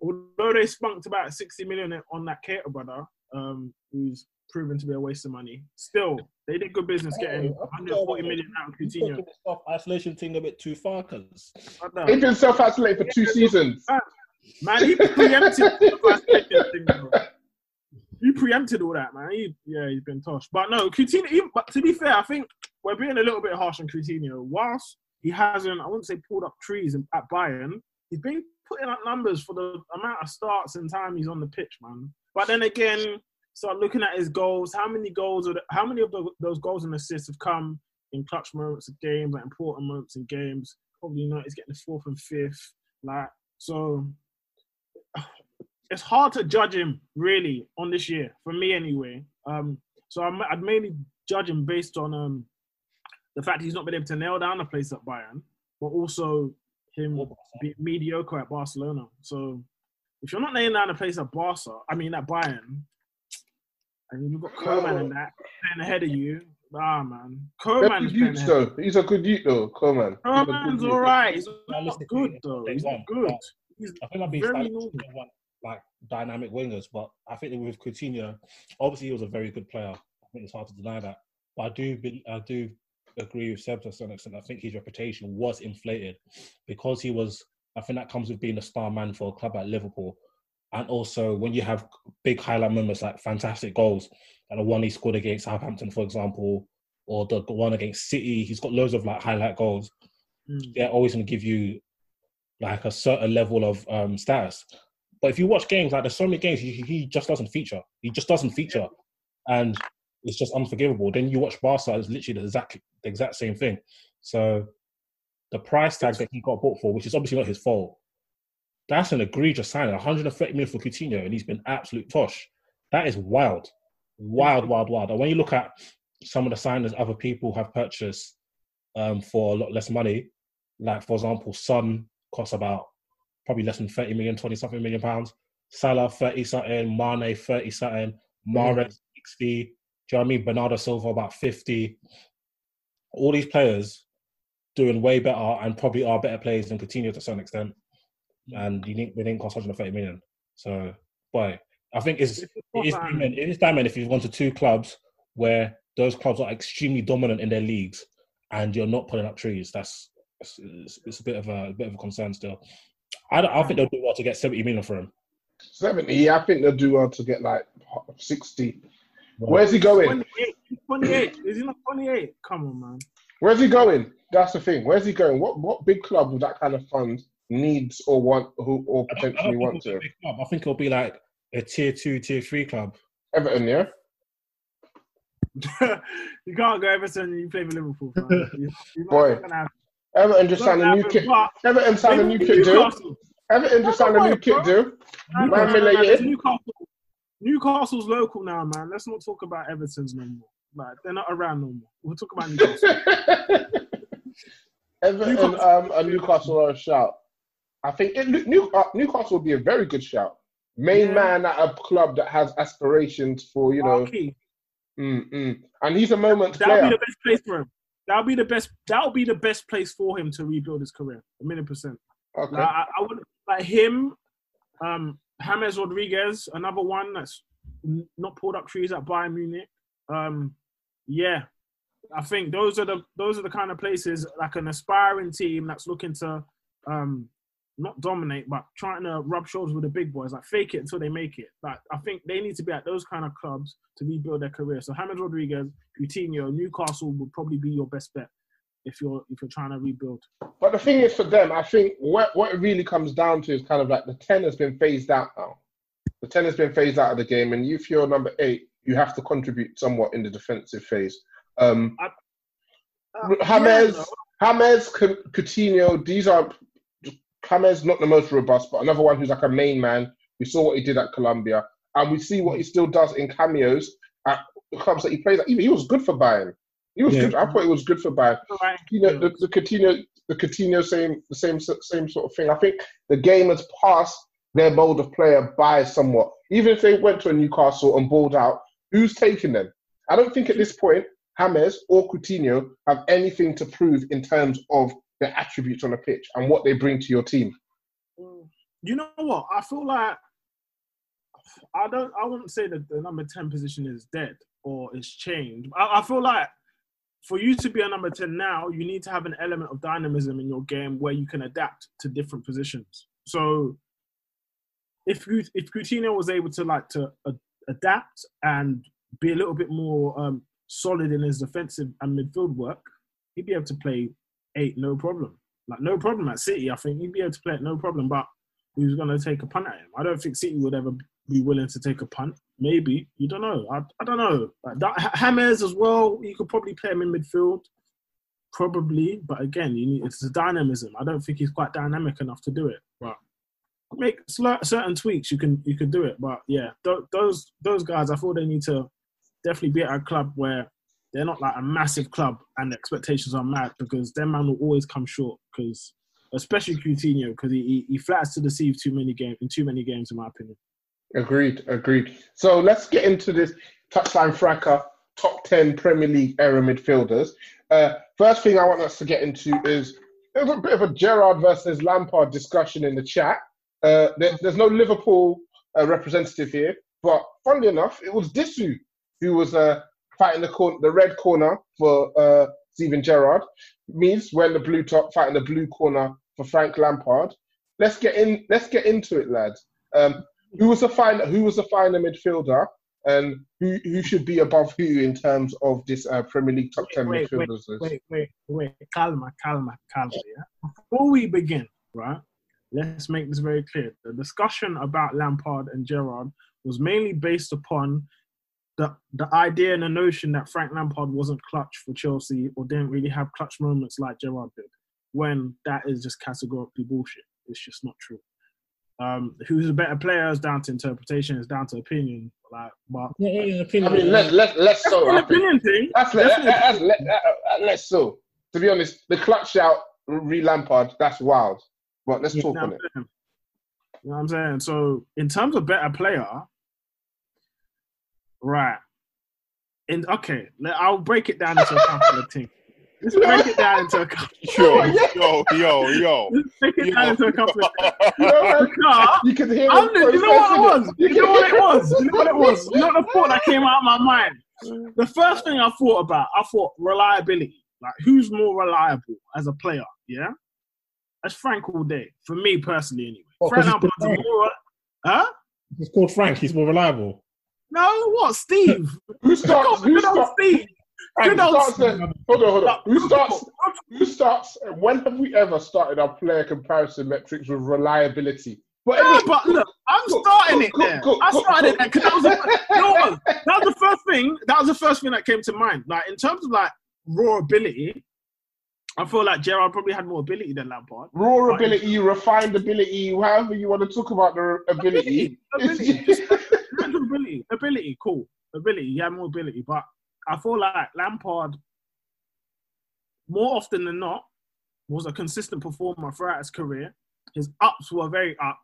although they spunked about 60 million on that Keita brother, um, who's proven to be a waste of money, still, they did good business getting 140 million out of You're Coutinho. taking this self isolation thing a bit too far, cuz. He's been self-isolated for two seasons. Man, he preempted the first thing, bro. He preempted all that, man. He, yeah, he's been tosh. But no, Coutinho, he, but to be fair, I think we're being a little bit harsh on Coutinho. Whilst he hasn't, I wouldn't say pulled up trees at Bayern, he's been putting up numbers for the amount of starts and time he's on the pitch, man. But then again, start looking at his goals. How many goals, are the, how many of the, those goals and assists have come in clutch moments of games, like important moments in games? Probably not. He's getting the fourth and fifth. Like, so it's hard to judge him really on this year for me anyway. Um, so I'm, I'd mainly judge him based on um, the fact he's not been able to nail down a place at Bayern, but also him being mediocre at Barcelona. So if you're not nailing down a place at Barca, I mean at Bayern, and you've got Coman in that playing ahead of you, ah man, They're Coman's good playing youths, ahead. though. He's a good youth though, Coman. He's Coman's all right. He's not good though. He's not good. but He's I think I'd very stylish normal. If they want, like dynamic wingers, but I think with Coutinho, obviously he was a very good player. I think it's hard to deny that. But I do, be, I do agree with Seb to a certain extent. I think his reputation was inflated because he was. I think that comes with being a star man for a club like Liverpool, and also when you have big highlight moments like fantastic goals, and the one he scored against Southampton, for example, or the one against City. He's got loads of like highlight goals. Mm. They're always going to give you like a certain level of um, status. But if you watch games, like there's so many games, he, just doesn't feature. He just doesn't feature, and it's just unforgivable. Then you watch Barca, it's literally the exact the exact same thing. So the price tag that he got bought for, which is obviously not his fault, that's an egregious signing. 130 million for Coutinho, and he's been absolute tosh. That is wild, wild, wild, wild. And when you look at some of the signings other people have purchased um, for a lot less money, like for example, Son costs about probably less than 30 million, 20 something million pounds. Salah 30 something, Mane 30 something, hmm. Mahrez 60. Do you know what I mean? Bernardo Silva about 50. All these players doing way better and probably are better players than Coutinho to some extent. Hmm. And you didn't, they didn't cost 130 million. So, boy, I think it's, it is diamond, it is diamond if you've gone to two clubs where those clubs are extremely dominant in their leagues and you're not pulling up trees. That's it's, it's, it's a bit of a, a bit of a concern still. I, don't- I think mm. they'll do well to get 70 million for him. 70, I think they'll do well to get like 60. Where's he going? 28. 28. Is he not 28? Come on, man. Where's he going? That's the thing. Where's he going? What what big club with that kind of fund needs or want who or I don't, I potentially don't want think to? be a big club. I think it'll be like a tier two, tier three club. Everton, yeah. you can't go Everton and you play for Liverpool. Man. You- you're not Boy. Everton just signed a new kit. Everton signed a new kit deal. Everton just signed a new kit deal. Man, One man, man, Newcastle. Newcastle's local now, man. Let's not talk about Everton's no more. Like they're not around no more. We'll talk about Newcastle. Everton Newcastle. um, and Newcastle are a shout. I think it, New, uh, Newcastle would be a very good shout. Main Yeah. man at a club that has aspirations for you know, Marquee. mm, mm. and he's a moment That'll player. be the best place for him. That'll be the best. That'll be the best place for him to rebuild his career. A million percent. Okay. Like, I, I would like him. Um, James Rodriguez, another one that's not pulled up trees at Bayern Munich. Um, yeah, I think those are the those are the kind of places like an aspiring team that's looking to um, not dominate, but trying to rub shoulders with the big boys, like fake it until they make it. Like I think they need to be at those kind of clubs to rebuild their career. So James Rodriguez, Coutinho, Newcastle would probably be your best bet if you're if you're trying to rebuild. But the thing is, for them, I think what what it really comes down to is kind of like the ten has been phased out now. The ten has been phased out of the game, and if you're number eight, you have to contribute somewhat in the defensive phase. Um, Uh, James, yeah, James, Coutinho, these are James not the most robust, but another one who's like a main man. We saw what he did at Colombia, and we see what he still does in cameos at the clubs that he plays at. Even he was good for Bayern. He was Yeah. good. I thought he was good for Bayern. Right. You know, the, the Coutinho, the Coutinho, same, the same, same sort of thing. I think the game has passed their mold of player by somewhat. Even if they went to a Newcastle and balled out, who's taking them? I don't think at this point James or Coutinho have anything to prove in terms of their attributes on the pitch and what they bring to your team. You know what? I feel like I don't. I wouldn't say that the number ten position is dead or it's changed. I, I feel like for you to be a number ten now, you need to have an element of dynamism in your game where you can adapt to different positions. So if if Coutinho was able to like to uh, adapt and be a little bit more um, solid in his defensive and midfield work, he'd be able to play eight no problem. Like no problem at City. I think he'd be able to play it no problem. But was going to take a punt at him. I don't think City would ever be willing to take a punt. Maybe you don't know. I, I don't know. Like that, H- James as well. You could probably play him in midfield, probably. But again, you need it's a dynamism. I don't think he's quite dynamic enough to do it. But make certain tweaks. You can you can do it. But yeah, th- those those guys, I feel they need to definitely be at a club where they're not like a massive club and the expectations are mad because their man will always come short because especially Coutinho because he, he flatters to deceive too many games in too many games in my opinion. Agreed, agreed. So let's get into this touchline fracker top 10 Premier League era midfielders. Uh, first thing I want us to get into is there's a bit of a Gerrard versus Lampard discussion in the chat. Uh, there, there's no Liverpool uh, representative here, but funnily enough, it was Disu who was uh, fighting the, cor- the red corner for uh, Steven Gerrard. Means wearing the blue top, fighting the blue corner for Frank Lampard. Let's get in. Let's get into it, lads. Um, who was the finer? Who was the finer midfielder, and who who should be above who in terms of this uh, Premier League top ten Wait, wait, midfielders? list? Wait, wait, wait, calma, calma, calma. Yeah. Before we begin, right? Let's make this very clear. The discussion about Lampard and Gerrard was mainly based upon the the idea and the notion that Frank Lampard wasn't clutch for Chelsea or didn't really have clutch moments like Gerrard did. When that is just categorically bullshit. It's just not true. Um, who's a better player is down to interpretation. It's down to opinion. Like, but Yeah, yeah, yeah, I mean, let let let's that's so. an opinion thing. That's let, Definitely. that's, let, let, let's so. To be honest, the clutch out re Lampard, that's wild. But let's talk You on it. You know what I'm saying? So, in terms of better player, right? And okay, let- I'll break it down into a couple of things. Let's break it down into a couple. Yo, yo, yo, yo. Let's break it down into a couple of things. You know, man, Because you can hear I'm, him you know what it was? You know what it was? You know what it was? You know the thought that came out of my mind. The first thing I thought about, I thought reliability. Like who's more reliable as a player? Yeah, that's Frank all day for me personally. Anyway, Oh, Frank 'cause he's Lampard's more. Huh? It's called Frank. He's more reliable. No, what? Steve? Who starts? Who Good old starts? Steve. Who Good old starts? Steve. Hold on, hold on. Who starts? Who starts? When have we ever started our player comparison metrics with reliability? But No, anyway, but look, I'm Go- starting go- it go- there. I started it because that was, the, you know that was the first thing. That was the first thing that came to mind. Like in terms of like raw ability, I feel like Gerrard probably had more ability than Lampard. Raw ability, refined ability, however you want to talk about the ability. ability, mental ability, ability, cool, ability. Yeah, more ability, but I feel like Lampard, more often than not, was a consistent performer throughout his career. His ups were very up,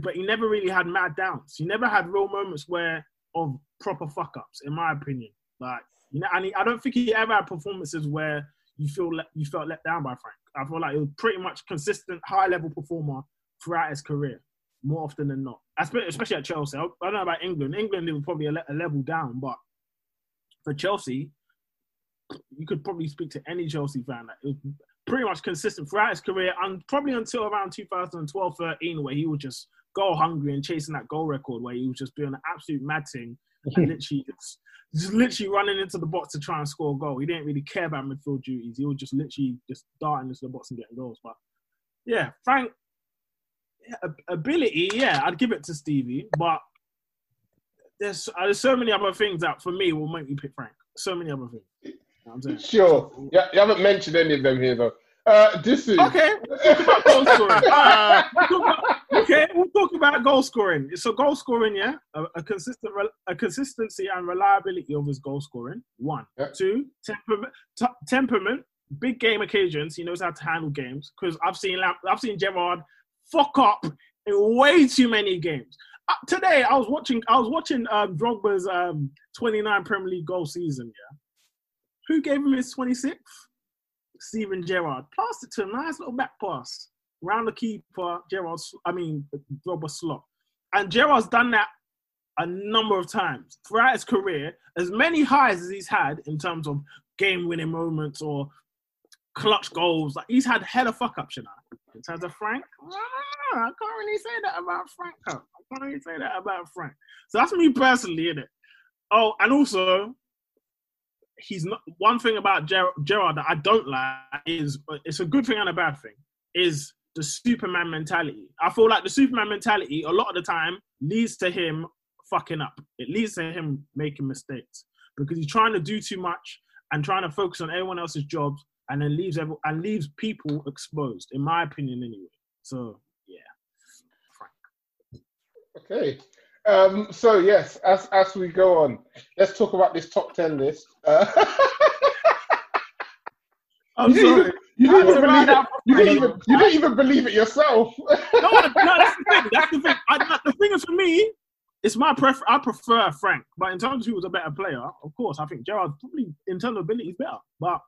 but he never really had mad downs. He never had real moments where of proper fuck ups, in my opinion. Like you know, and he, I don't think he ever had performances where you feel le- you felt let down by Frank. I feel like he was pretty much consistent, high level performer throughout his career more often than not, especially at Chelsea. I don't know about England. England, it was probably a, le- a level down, but for Chelsea, you could probably speak to any Chelsea fan that it was pretty much consistent throughout his career, and probably until around 2012 13, where he was just go hungry and chasing that goal record, where he was just doing an absolute mad thing and literally just, just literally running into the box to try and score a goal. He didn't really care about midfield duties. He was just literally just darting into the box and getting goals. But yeah, Frank, ability, yeah, I'd give it to Stevie, but there's uh, there's so many other things that for me will make me pick Frank. So many other things. You know? Sure. Yeah, you haven't mentioned any of them here though. Uh, this is Okay, we'll talk about goal scoring. Uh, we'll about- okay, we'll talk about goal scoring. So goal scoring, yeah, a, a consistent, a consistency and reliability of his goal scoring. One, Yeah. two, temperament, t- temperament. Big game occasions, he knows how to handle games. Because I've seen, I've seen Gerrard fuck up in way too many games. Uh, today, I was watching, I was watching um, Drogba's um, 29 Premier League goal season. Yeah, who gave him his 26th? Steven Gerrard. Passed it to a nice little back pass. Round the keeper, Gerrard, I mean, Drogba slot. And Gerrard's done that a number of times throughout his career. As many highs as he's had in terms of game winning moments or clutch goals, like he's had hella fuck ups, you know. In terms of Frank, I can't really say that about Frank. I can't really say that about Frank. So that's me personally, innit? Oh, and also, he's not one thing about Ger- Gerrard that I don't like is it's a good thing and a bad thing is the Superman mentality. I feel like the Superman mentality a lot of the time leads to him fucking up. It leads to him making mistakes because he's trying to do too much and trying to focus on everyone else's jobs and then leaves every, and leaves people exposed. In my opinion, anyway. So yeah, Frank. Okay. Um, so yes, as as we go on, let's talk about this top ten list. Uh, I'm you sorry. you didn't even believe it. You didn't even you didn't even believe it yourself. no, no, that's the thing. That's the thing. I, the thing is for me, it's my prefer. I prefer Frank, but in terms of who was a better player, of course, I think Gerrard probably in terms of ability is better. But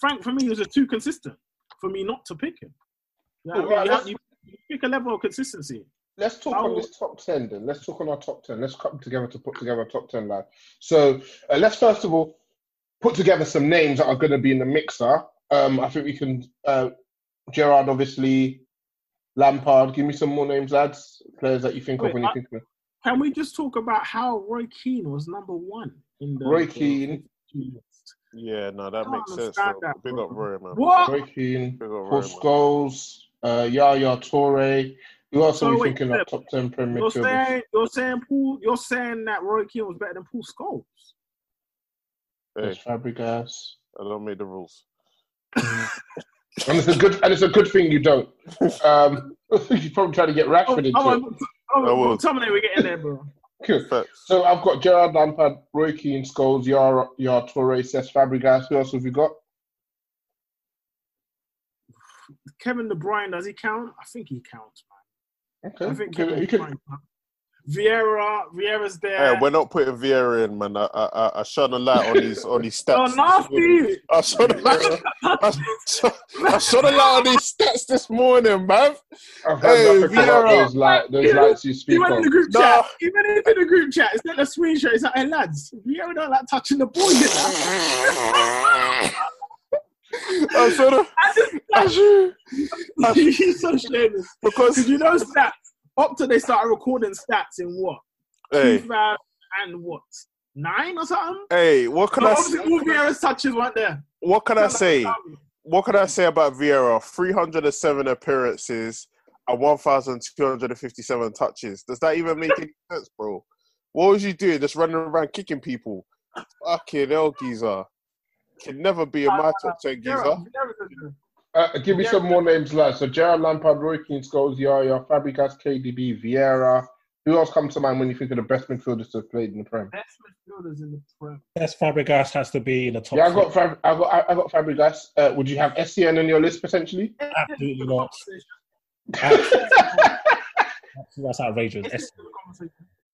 Frank for me was just too consistent for me not to pick him. You, know what I Right, mean? You you- pick a level of consistency. Let's talk on this top 10 then. Let's talk on our top 10. Let's come together to put together a top 10 lad. So uh, let's first of all put together some names that are going to be in the mixer. Um, I think we can, uh, Gerrard, obviously, Lampard. Give me some more names, lads. Players that you think Wait, of when you I- think of Can we just talk about how Roy Keane was number one in the Roy Keane. 50 list? Yeah, no, that I makes don't sense. understand that, Big up Roy, man. What? Roy Keane, Big Paul man. Scholes, uh, Yaya Toure. Who else So are we wait, thinking of top 10 Premier You're midfielders? saying you're saying Paul. You're saying that Roy Keane was better than Paul Scholes. Hey, There's Fabregas. I don't make the rules. And it's a good and it's a good thing you don't. Um, you're probably trying to get Oh, Rashford into oh, it. oh, oh, I will. tell me that we're getting there, bro. Good. Facts. So I've got Gerrard Lampard, Roy Keane, Scholes, Yaya, Yaya Toure, Cesc Fabregas. Who else have you got? Kevin De Bruyne, does he count? I think he counts, man. Okay. I think Kevin you De can- Bruyne counts. Vieira, Vieira's there. Hey, we're not putting Vieira in, man. I, I, I- I shone a light on his on his oh, stats. this nasty! I shone a light. I shone, I shone a light on his stats this morning, man. I've Hey, heard nothing about Vieira. those, light, those lights you He speak went in of. the group Nah. chat. He went into the group chat. It's not a screenshot. It's like, hey lads, Vieira don't like touching the ball. You know? I shone a, I shone, He's so shameless. because Because you know stats. Up to they started recording stats in what? hey, 2000 and what? Nine or something? hey, what can So I obviously say? all Vieira's touches weren't there. What can I say? What can I say about Vieira? 307 appearances and 1,257 touches. Does that even make any sense, bro? What was you doing? Just running around kicking people? Fucking hell, geezer. Can never be in my top 10, geezer. Vieira, Vieira's a Uh, give me some more names, lads. So Gerrard Lampard, Roy Keane, Scholes, Yaya, Fabregas, KDB, Vieira. Who else comes to mind when you think of the best midfielders to have played in the Prem? Best midfielders in the Prem. Best Fabregas has to be in the top. Yeah, I three. got Fab- I got I got Fabregas. Uh, would you have Essien on your list potentially? Absolutely not. Absolutely. That's outrageous.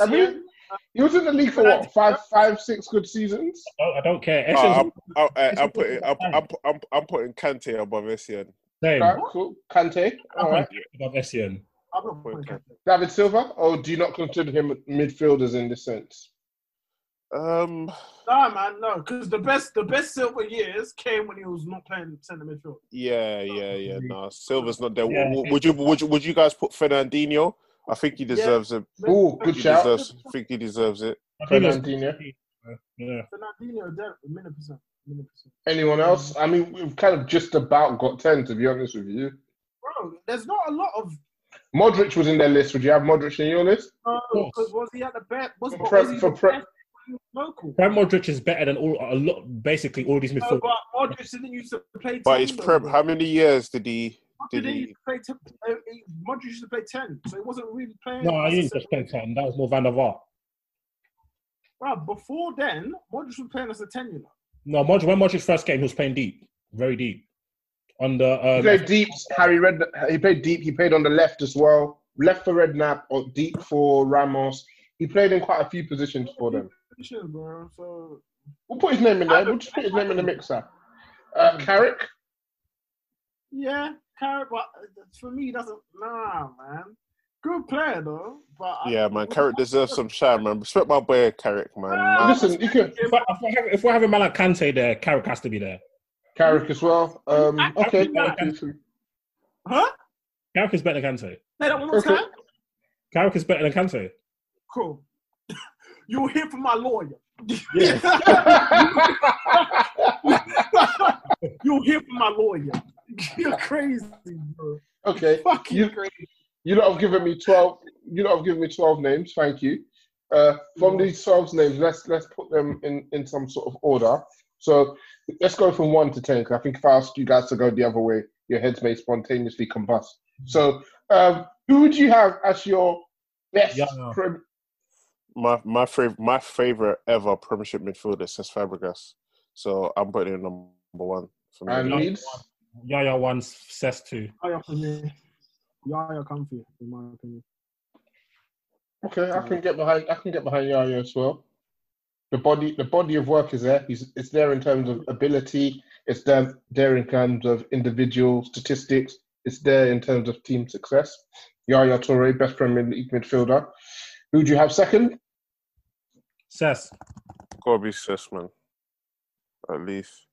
I mean, he was in the league for what five, five, six good seasons. I don't, I don't care. Essence- I'm, I'm, I'm putting I'm, I'm, I'm, I'm putting Kante above Essien. same. Right, cool. Kante, all right. Above Essien. I'm not putting Okay. Kante. David Silva, or do you not consider him midfielders in this sense? Um, Nah, man, no, because the best, the best Silva years came when he was not playing centre midfield. yeah, yeah, yeah. No, Silva's not there. Yeah. Would you would you would you guys put Fernandinho? I think he deserves it. Oh, good He shout. deserves. I think he deserves it. I think Fernandinho. Yeah. Fernandinho, there, a million percent, a million percent. Anyone else? I mean, we've kind of just about got ten, to be honest with you. Bro, there's not a lot of. Modric was in their list. Would you have Modric in your list? No, because was he at the best? Was, For was he for the Prem- best when he was local? Prem Modric is better than all a lot, basically all these No, midfielders. but Modric didn't used to play. But 10, his though, prep. How many years did he? Did Did he he? play? T- uh, he- Modric used to play ten, so he wasn't really playing. No, I as a didn't just play ten. That was more Van der Vaart. Bro, before then, Modric was playing as a ten, you know. No, Modric, when Modric first came, he was playing deep, very deep. On the He um, played deep. Harry Red. He played deep. He played on the left as well. Left for Redknapp or deep for Ramos. He played in quite a few positions for them. Positions, bro. So We'll put his name in there. We'll just put his name in the mixer. Uh, Carrick. yeah, Carrot, but uh, for me, he doesn't. Nah, man. Good player though, but I- Yeah, man. Carrick deserves some shine, man. Respect my boy Carrick, man. Ah, man. Listen, you can if, I, if, I have, if we're having man like Kante there, Carrick has to be there. Carrick as well. Um, okay. Huh? Carrick is better than Kante. Say that one more Okay. time. Carrick is better than Kante. Cool. You'll hear from my lawyer. You'll hear from my lawyer. You're crazy, bro. okay. Fucking You- crazy. You lot have given me twelve. You lot have given me twelve names. Thank you. Uh, from these twelve names, let's let's put them in in some sort of order. So let's go from one to ten. Cause I think if I asked you guys to go the other way, your heads may spontaneously combust. So, um, who would you have as your best? Yeah, no. Prem- My my favorite my favorite ever Premiership midfielder is Fabregas. So I'm putting him number one for me. and Leeds. Yaya one, Cesc two. Yaya for me. Yaya comfy, in my opinion. Okay, I can get behind. I can get behind Yaya as well. The body, the body of work is there. He's it's there in terms of ability. It's there there in terms of individual statistics. It's there in terms of team success. Yaya Toure, best Premier League midfielder. Who do you have second? Cesc. Gotta be Cesc, man. At least.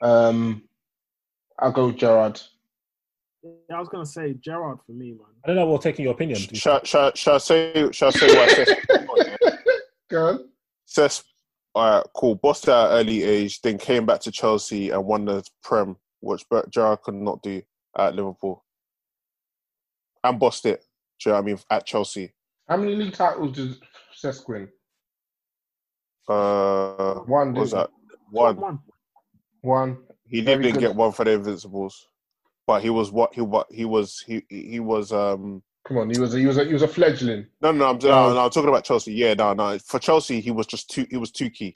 Um, I'll go with Gerrard. Yeah, I was gonna say Gerrard for me, man. I don't know. We're taking your opinion. Shall, shall, shall I say shall I say why Cesc? Go on. Cesc, all right, cool. Bossed at an early age, then came back to Chelsea and won the Prem, which Ber- Gerrard could not do at Liverpool. And bossed it. Do you know what I mean? At Chelsea. How many league titles does Cesc win? Uh, One. what was that? One. One. One. He didn't good. get one for the Invincibles, but he was what he what he was he he was um Come on, he was a, he was a, he was a fledgling. no no I'm No. no, I'm talking about Chelsea yeah no no for Chelsea he was just too he was too key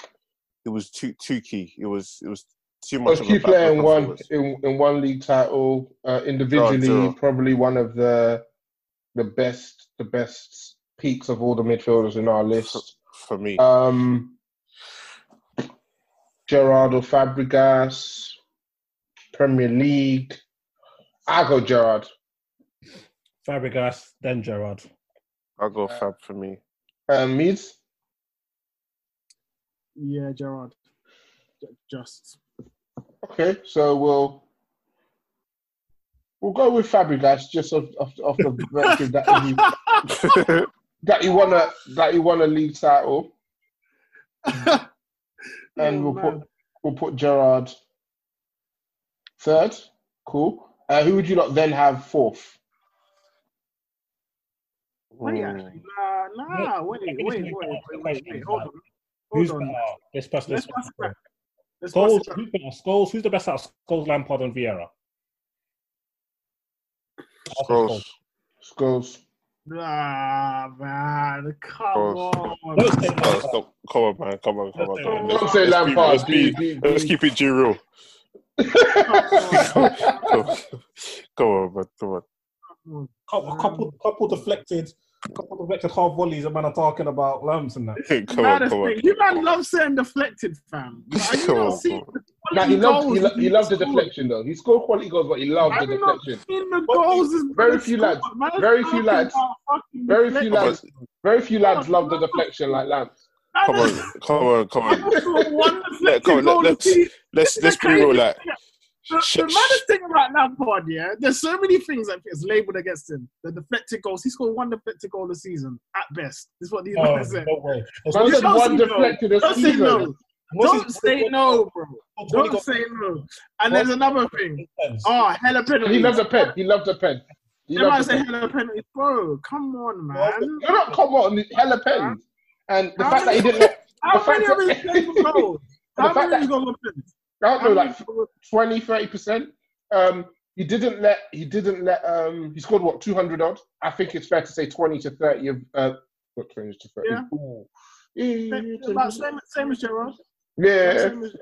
he was too too key it was it was too much key player in one in, in one league title. Uh, individually, Zero. probably one of the the best the best peaks of all the midfielders in our list. for me Um, Gerardo Fabregas, Premier League. I go Gerrard. Fabregas, then Gerrard. I'll go Fab for me Um, Meads. Yeah, Gerrard. Just. Okay, so we'll we'll go with Fabregas just off, off, off the virtue that he that he won a that he won a league title, and Oh, we'll man. put we'll put Gerrard third. Cool. Uh, who would you not then have fourth? Wait, actually, nah, nah. Wait, wait, wait, wait, wait, wait, wait. Hold on. Who's Hold better? on. This person. Let's This pass it person. back. Let's pass Scholes. it. Who's better? Scholes. Who's the best out of Scholes, Lampard, and Vieira? Scholes. Scholes. Nah, man. Come on. Oh, stop. Come on, man. Come on, come on. Come on. Don't Let's, say let's be- Lampard. let's, be, be- be- let's keep it G real. come, on. come on, man. Come on. Couple, couple, couple deflected, couple of deflected half volleys. A man are talking about lamps and that. Come Nah, on, the come on. You man love saying deflected, fam. Like, you Come on, see come on. Nah, he quality loved he, goals lo- he he's loved the deflection though. He scored quality goals, but he loved the Have you not deflection. seen the goals? this Very few scored? lads- Man, very few lads- Very few lads, very few lads love the deflection like Lamps. Come on, come on, come on. Let, deflected come on, goal let, a let's let's let's The be real. crazy Like, thing- The, the maddest thing about Lampard, yeah, there's so many things that is labelled against him. The deflected goals, he scored one deflected goal a season at best. This is what these Oh, guys said. no way. Man You said don't one say no. deflected a Don't say no. Don't say no, bro. Don't say no. And there's another thing. Oh, hella penalties. He loved the pen. He loves a pen. He They might say pen. hella penalties, bro. Come on, man. You're not come on, hella pen. And the fact that he didn't How many of his goals? How many of his goals? I don't know, like many- 20, 30%. Um, he didn't let, he didn't let, um, he scored what, 200 odd? I think it's fair to say 20 to 30 of, uh, what, 20 to 30? Yeah. Ooh. Yeah, About same, same as Gerrard. Yeah, Same as-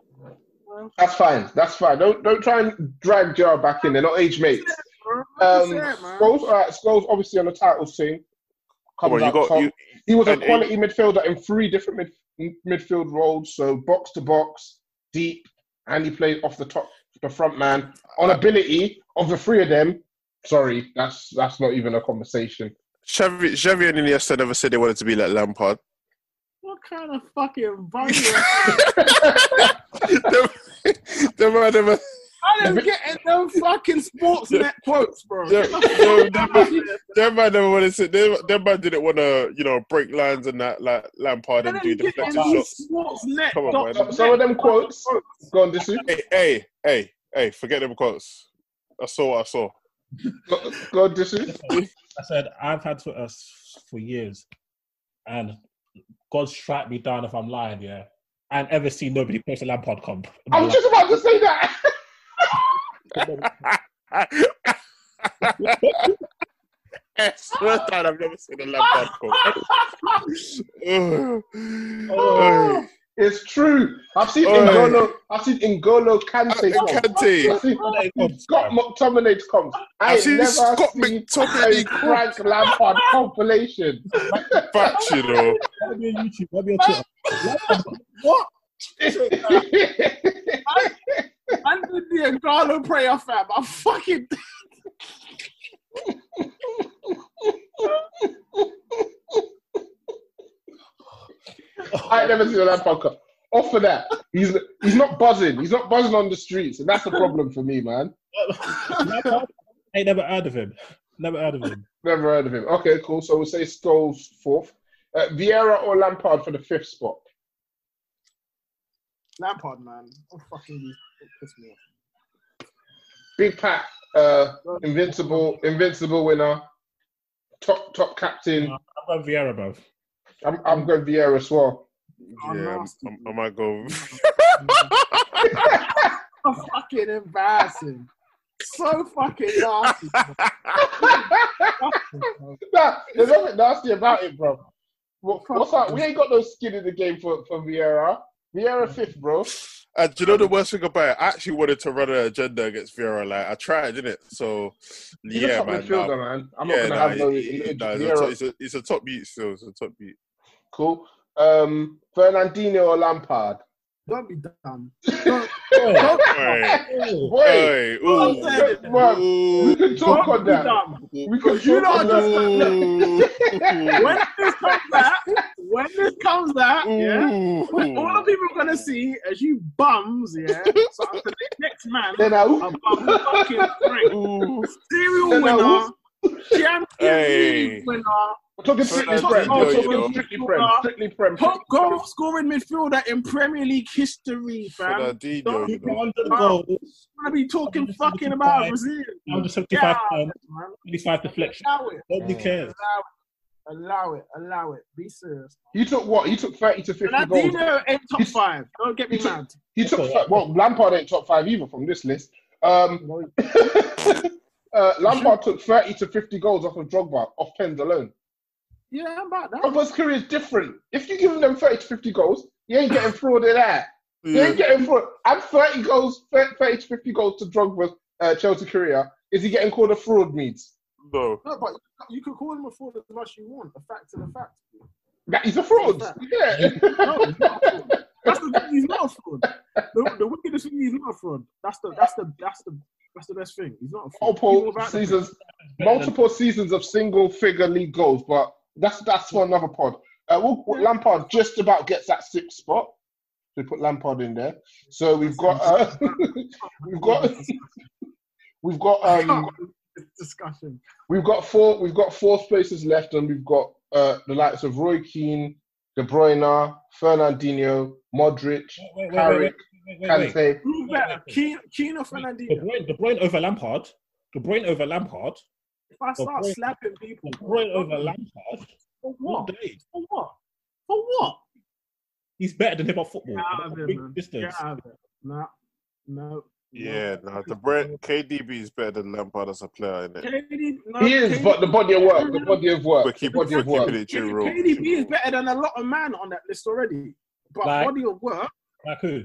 that's fine. That's fine. Don't don't try and drag Jar back in. They're not age mates. bro. Um, That's it, man. Scholes, all right, Scholes obviously on the title thing. come on, you got you. He was a and- quality midfielder in three different mid, midfield roles, so box to box, deep, and he played off the top, the front man. On ability of the three of them, sorry, that's that's not even a conversation. Xavi, Xavi and Iniesta never said they wanted to be like Lampard. What kind of fucking bunny? them, them man never, I didn't get in them fucking sports net quotes, bro. them, them, them, man, never wanted to. Them, them man didn't want to, you know, break lines and that like Lampard and do didn't get in deflected shots. sports net. Come on, dot man. Some, some of them quotes, go on, this Hey, hey, hey, hey! Forget them quotes. I saw what I saw. go, go on, this I said I've had Twitter uh, for years, and God strike me down if I'm lying. Yeah, and ever seen nobody post a Lampard comp. in my I was just about to say that. I swear to God, I've never seen a Lampard come. Oh, it's true. I've seen Oi. N'Golo. I've seen N'Golo Kante. Uh. Kante. I've seen Scott McTominay comps. I I've seen never Scott seen McTominay a Frank Lampard compilation. Facts, you know. That'd be on YouTube. That'd be on Twitter. What? I did the Agalo prayer, fam. I'm fucking. I ain't never seen a Lampard comp. Off of that, he's he's not buzzing. He's not buzzing on the streets, and that's the problem for me, man. Lampard? Ain't never heard of him. Never heard of him. Never heard of him. Okay, cool. So we'll say Scholes fourth, uh, Vieira or Lampard for the fifth spot. Lampard, man. Oh, fucking you. Piss me off. Big Pat, uh, invincible, invincible winner, top top captain. I'm going Vieira, bro. I'm I'm going Vieira as well. Oh, Yeah. I'm- I might go. Fucking embarrassing. So fucking nasty. nah, there's nothing nasty about it, bro. What, what's up? We ain't got no skin in the game for, for Vieira. Vieira fifth, bro. And do you know the worst thing about it? I actually wanted to run an agenda against Vieira. Like I tried, didn't it? So He's a yeah, top man. midfielder, nah. man. I'm yeah, not gonna nah, have no. he- he- nah, he's, a, Vieira. he's, a, he's a top beat still. It's a top beat. Cool. Um, Fernandinho or Lampard? Don't be dumb. Don't, Hey, Boy, hey, ooh, we can talk Don't on that. dumb. We can You talk on know that. When this comes out, when this comes out, yeah, ooh. all the people are gonna see as you bums, yeah. So after the next man, Then a I, bum fucking Frank, Ooh. serial I winner, Champions Hey. Winner, we're talking strictly Fernandinho, prem. We're you talking know. strictly prem. Strictly prem. top goal scoring midfielder in Premier League history, fam. Fernandinho, Don't you know. 100 goals, wanna be talking fucking about Brazil. 175 Yeah, pounds, man. 25 deflection. Allow it. Nobody cares. Allow it. Allow it. Be serious. You took what? You took 30 to 50 goals. Ronaldinho ain't top He's- five. Don't get me he took- mad. You took well, Lampard ain't top five either from this list. Um, uh, Lampard took 30 to 50 goals off of Drogba off pens alone. Yeah, I'm about that. Drogba's career is different. If you give them 30 to 50 goals, you ain't getting fraud in that. You Yeah. ain't getting fraud. Add 30 goals, 30 to 50 goals to Drogba's uh, Chelsea career. Is he getting called a fraud, Meads? No. No, but you could call him a fraud as much as you want. The fact to the fact. That he's a fraud. Yeah. No, he's not a fraud. That's the thing. He's not a fraud. The, the wickedest thing. He's not a fraud. That's the. That's the. That's the. That's the best thing. He's not a fraud. Multiple seasons, multiple seasons of single figure league goals, but that's that's for another pod. Uh, we'll, we'll- Lampard just about gets that sixth spot. We put Lampard in there. So we've got uh, we've got we've got um discussion. we've got four we've got four spaces left, and we've got uh, the likes of Roy Keane, De Bruyne, Fernandinho, Modric, Wait, wait, wait, Carrick. Kante. Who's better, Keane, Keane or De Fernandinho? Bruyne, De Bruyne over Lampard. De Bruyne over Lampard. If I start De Bruyne- slapping people, De Bruyne over Lampard. for All what? day. For what? For what? He's better than him at football. Get out of here, man. Get out of here. No, no. Yeah, no. The Brent KDB is better than Lampard as a player, innit? KD, no, He is, KD but the body of work, the body of work, But the keep, body of work. it in true rule. KDB is better than a lot of man on that list already. But Like- body of work, Like who?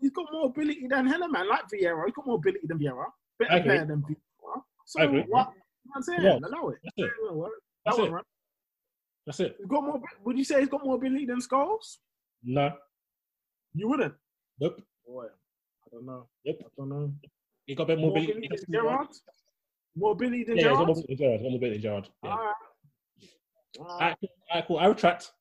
he's got more ability than Hella man, like Vieira. He's got more ability than Vieira. I Better player than Vieira. So what? What I'm saying, Yeah. allow it. That's it. That one, That's it. right? That's it. He's got more. Would you say he's got more ability than Scholes? No. You wouldn't. Nope. Boy, I don't know. Yep. I don't know. He got a bit More more ability ability. than Gerrard. More ability than Yeah, he's got more ability than Gerrard. More ability than Gerrard. Yeah. All right. All Alright, right. cool. Alright, cool. I retract.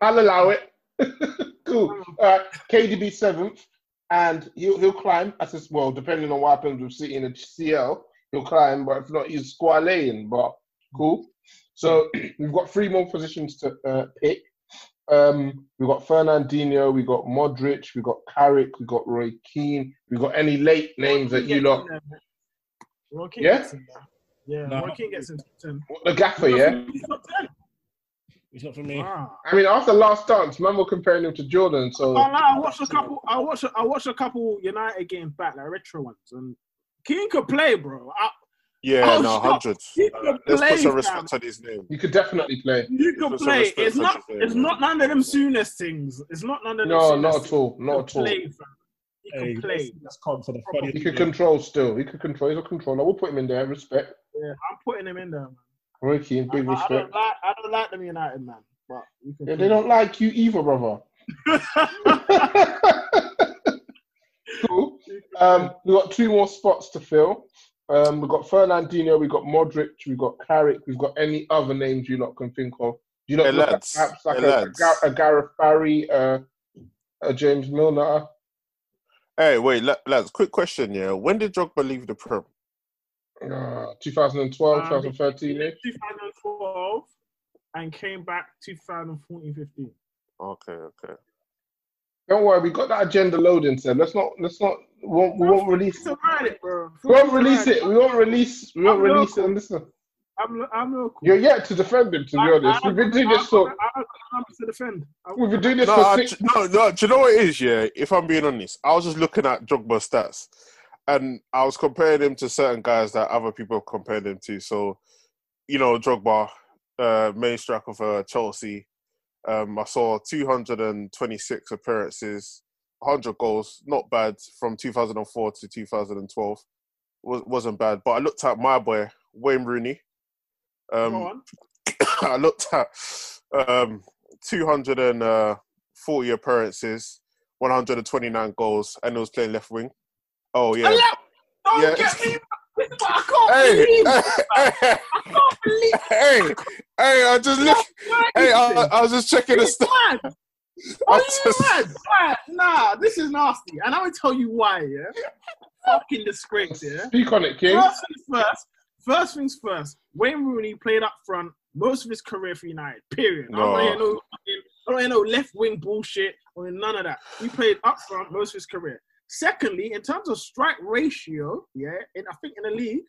I'll allow it. cool. Uh, KDB seventh, and he'll he'll climb. As this, well, depending on what happens with City in the CL, he'll climb. But if not, he's squalene. But cool. So we've got three more positions to uh, pick. Um, we've got Fernandinho, we've got Modric, we've got Carrick, we've got Roy Keane. We've got any late names that you lot. Roy Keane Yeah? gets in there. Yeah, No. Roy Keane gets in top 10. The gaffer, yeah. He's top 10. It's not for me. Wow. I mean, after last dance, man, we're comparing him to Jordan. So Oh, no, I watched a couple. I watched. I watched a couple United games back, like retro ones, and King could play, bro. I, Yeah, Oh, no, stop. hundreds. He Let's play, put some fam. respect on his name. you could definitely play. You could Put play. It's not. name, It's man. not none of them soonest things. It's not none of them. No, soonest not at all. Not at all. play. He could Hey, play. let's, let's for the funny. He could control still. He could control. He's a controller. We'll put him in there. Respect. Yeah, I'm putting him in there, man. Roy Keane, big I, I don't respect. like. I don't like them United, man. But you can Yeah, they don't like you either, brother. cool. Um, we've got two more spots to fill. Um, we've got Fernandinho, we've got Modric, we've got Carrick, we've got any other names you lot can think of. Do you not Hey, look at perhaps like Hey, a, a, lads. A Gareth Barry, uh, a James Milner? Hey, wait, la- lads. Quick question, yeah. When did Drogba leave the Prem? Uh, 2012, Um, 2013 -ish. 2012 and came back 2014, 15. Okay, okay. Don't worry, we got that agenda loading, so let's not, let's not, we won't, we won't release, To ride it, bro. we won't release it, we won't release, we won't I'm release it local. on this one. I'm, I'm local. You're yet to defend him, to be honest. We've been doing this for, I, I, I'm to defend. We've been doing this No, for I, six, no, no. Do you know what it is? Yeah, if I'm being honest, I was just looking at Drogba's stats, and I was comparing him to certain guys that other people have compared him to. So, you know, Drogba, uh, main striker uh, Chelsea. Um, I saw 226 appearances, 100 goals. Not bad from 2004 to 2012. Was, wasn't bad. But I looked at my boy Wayne Rooney. Um. I looked at um, 240 appearances, 129 goals, and he was playing left wing. Oh yeah. Don't Yeah. get me. I can't Hey, believe hey, it. I can't believe hey, hey, I just look. Hey, I, I was just checking the stuff. mad. Are you just- mad? Mad. Nah, this is nasty. And I will tell you why, yeah? Fucking disgrace, yeah? Speak on it, King. First things first. First things first. Wayne Rooney played up front most of his career for United. Period. I don't No. hear no, I don't hear no left wing bullshit or none of that. He played up front most of his career. Secondly, in terms of strike ratio, yeah, and I think in the league,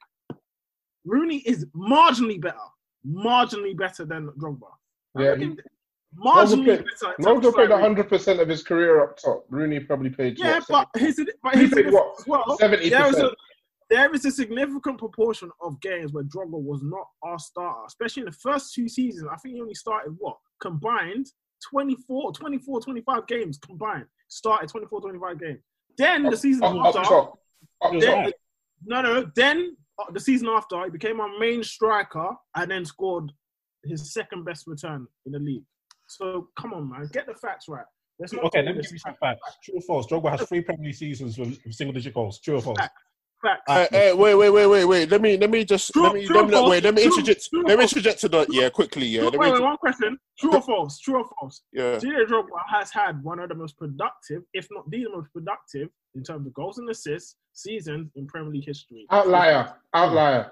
Rooney is marginally better, marginally better than Drogba. Yeah, Marginally played, better. in terms of Ronaldo played 100 percent of his career up top. Rooney probably played. Yeah, what, but his, but his what? well. 70%. There is a there is a significant proportion of games where Drogba was not our starter, especially in the first two seasons. I think he only started what combined 24, 24, 25 games combined. Started 24, 25 games. Then the season up, up after, top. Up then, alright. no, no, then uh, the season after, he became our main striker and then scored his second best return in the league. So come on, man, get the facts right. Let's not Okay, let me give you some crap. facts. True or false? Drogba has three Premier League seasons with with single-digit goals. True or false? Facts. Facts. Hey, hey, wait, wait, wait, wait, wait. Let me, let me just, True- let me, true let me, or false? wait. Let me interject. true or Let me interject to that, yeah, quickly. Yeah, True, wait, wait, one question. True or false? True or false? Yeah. Didier Drogba has had one of the most productive, if not the most productive, in terms of goals and assists seasons in Premier League history. Outlier. Outlier.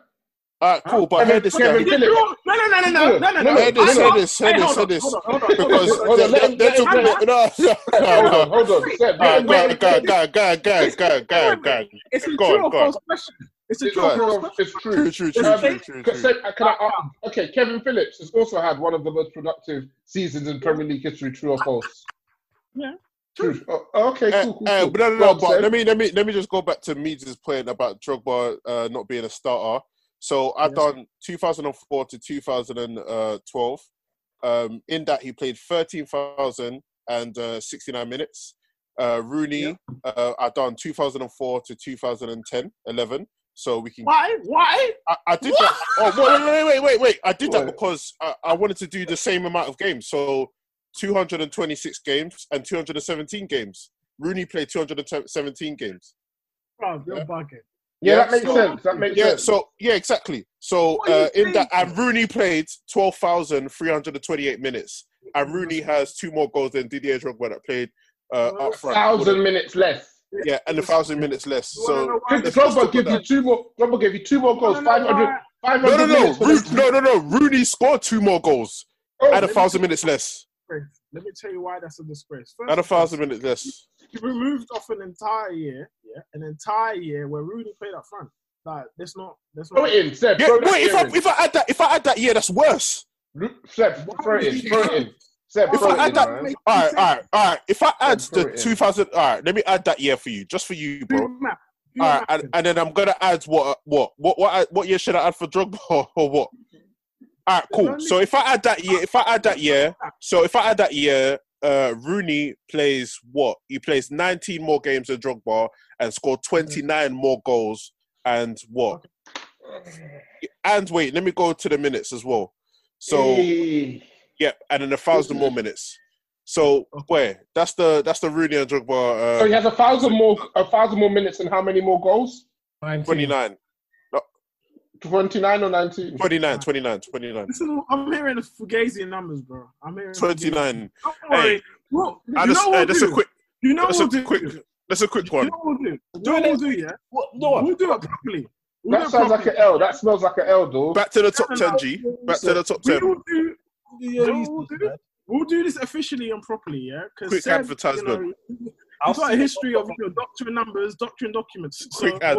All right, cool. But I heard this Kevin guy. Is it Phillips. true? No, no, no, no, no, no, no, no. Heard this, I- heard this, heard Hey, this, hold heard on, this. Because hold on. Hold on, they- let him- they let him took finish. more- no, no, Hold no, on, no. hold on. Seb, All let right, him- go, let him go, finish. go, go, go, go, go, go. It's a Go true on, or go on. false question. It's a It's true or true. false question. It's true. True, true, true, true, true, Can, true. Seb, can I, uh, okay, Kevin Phillips has also had one of the most productive seasons in Premier League history. True or false? Yeah. True. Oh, okay, Uh, cool, cool, uh, cool. but no, no, no, but let me let me let me just go back to Meads' point about Drogba uh, not being a starter. So I've Yes. done 2004 to 2012. Um, in that he played 13,069 minutes. Uh, Rooney, uh, I've done 2004 to 2010, 11. So we can. Why? Why? I, I did that. Oh, wait, wait, wait, wait, wait! I did that because I, I wanted to do the same amount of games. So 226 games and 217 games. Rooney played 217 games. Bro, you're Yeah. bugging. Yeah, Yeah, that makes so- sense. That makes Yeah, sense. so yeah, exactly. So What are you uh, in that, and Rooney played 12,328 minutes, and Rooney has two more goals than Didier Drogba that played uh, up front. thousand minutes less. Yeah, and a thousand minutes less. You wanna know So? Because Drogba talk give about you two more. Drogba gave you two more goals. You wanna know 500, no, no, no, Ro- no, no, no. Rooney scored two more goals Oh, and a thousand minutes less. Disgrace. Let me tell you why that's a disgrace. First And a of all, thousand minutes less. you removed off an entire year, yeah, an entire year where Rooney played up front. Like, that's not, that's Throw not. it in, Seb. Yeah, throw wait. If I in. if I add that if I add that year, that's worse. Seb, throw it in. Throw it in. Seb, If I add in, that, all right, all right, all right. If I add throw the 2000, all right, let me add that year for you, just for you, bro. your math. Do All your right, math and, then. and then I'm gonna add what what what what I- what year should I add for Drogba or, or what? All right, cool. So if I add that year, if I add that year, so if I add that year, uh, Rooney plays what? He plays 19 more games than Drogba and scored 29 more goals and what? And wait, let me go to the minutes as well. So Hey. yeah, and then a thousand more minutes. So where? That's the that's the Rooney and Drogba. So he Uh, has a thousand more, a thousand more minutes, and how many more goals? 29, 29 or 19? 29, 29, 29. Listen, I'm hearing the Fugazi numbers, bro. I'm hearing 29. Don't worry. Well, you I know just, what uh, we'll that's do? a quick. You know That's what a we'll do? quick. That's a quick You one. know what we'll do? You know what we'll do, yeah? What? No. We'll do it properly. We'll That it sounds like properly. an L. That smells like an L, though. Back to the top No, no, ten. G. Back to the top 10. We ten. will do, Yeah, we'll do- we'll do this officially and properly, yeah? 'Cause Quick Seb, advertisement. You know, I'll You've got a history of your doctrine numbers, doctrine documents. Quick so, ad.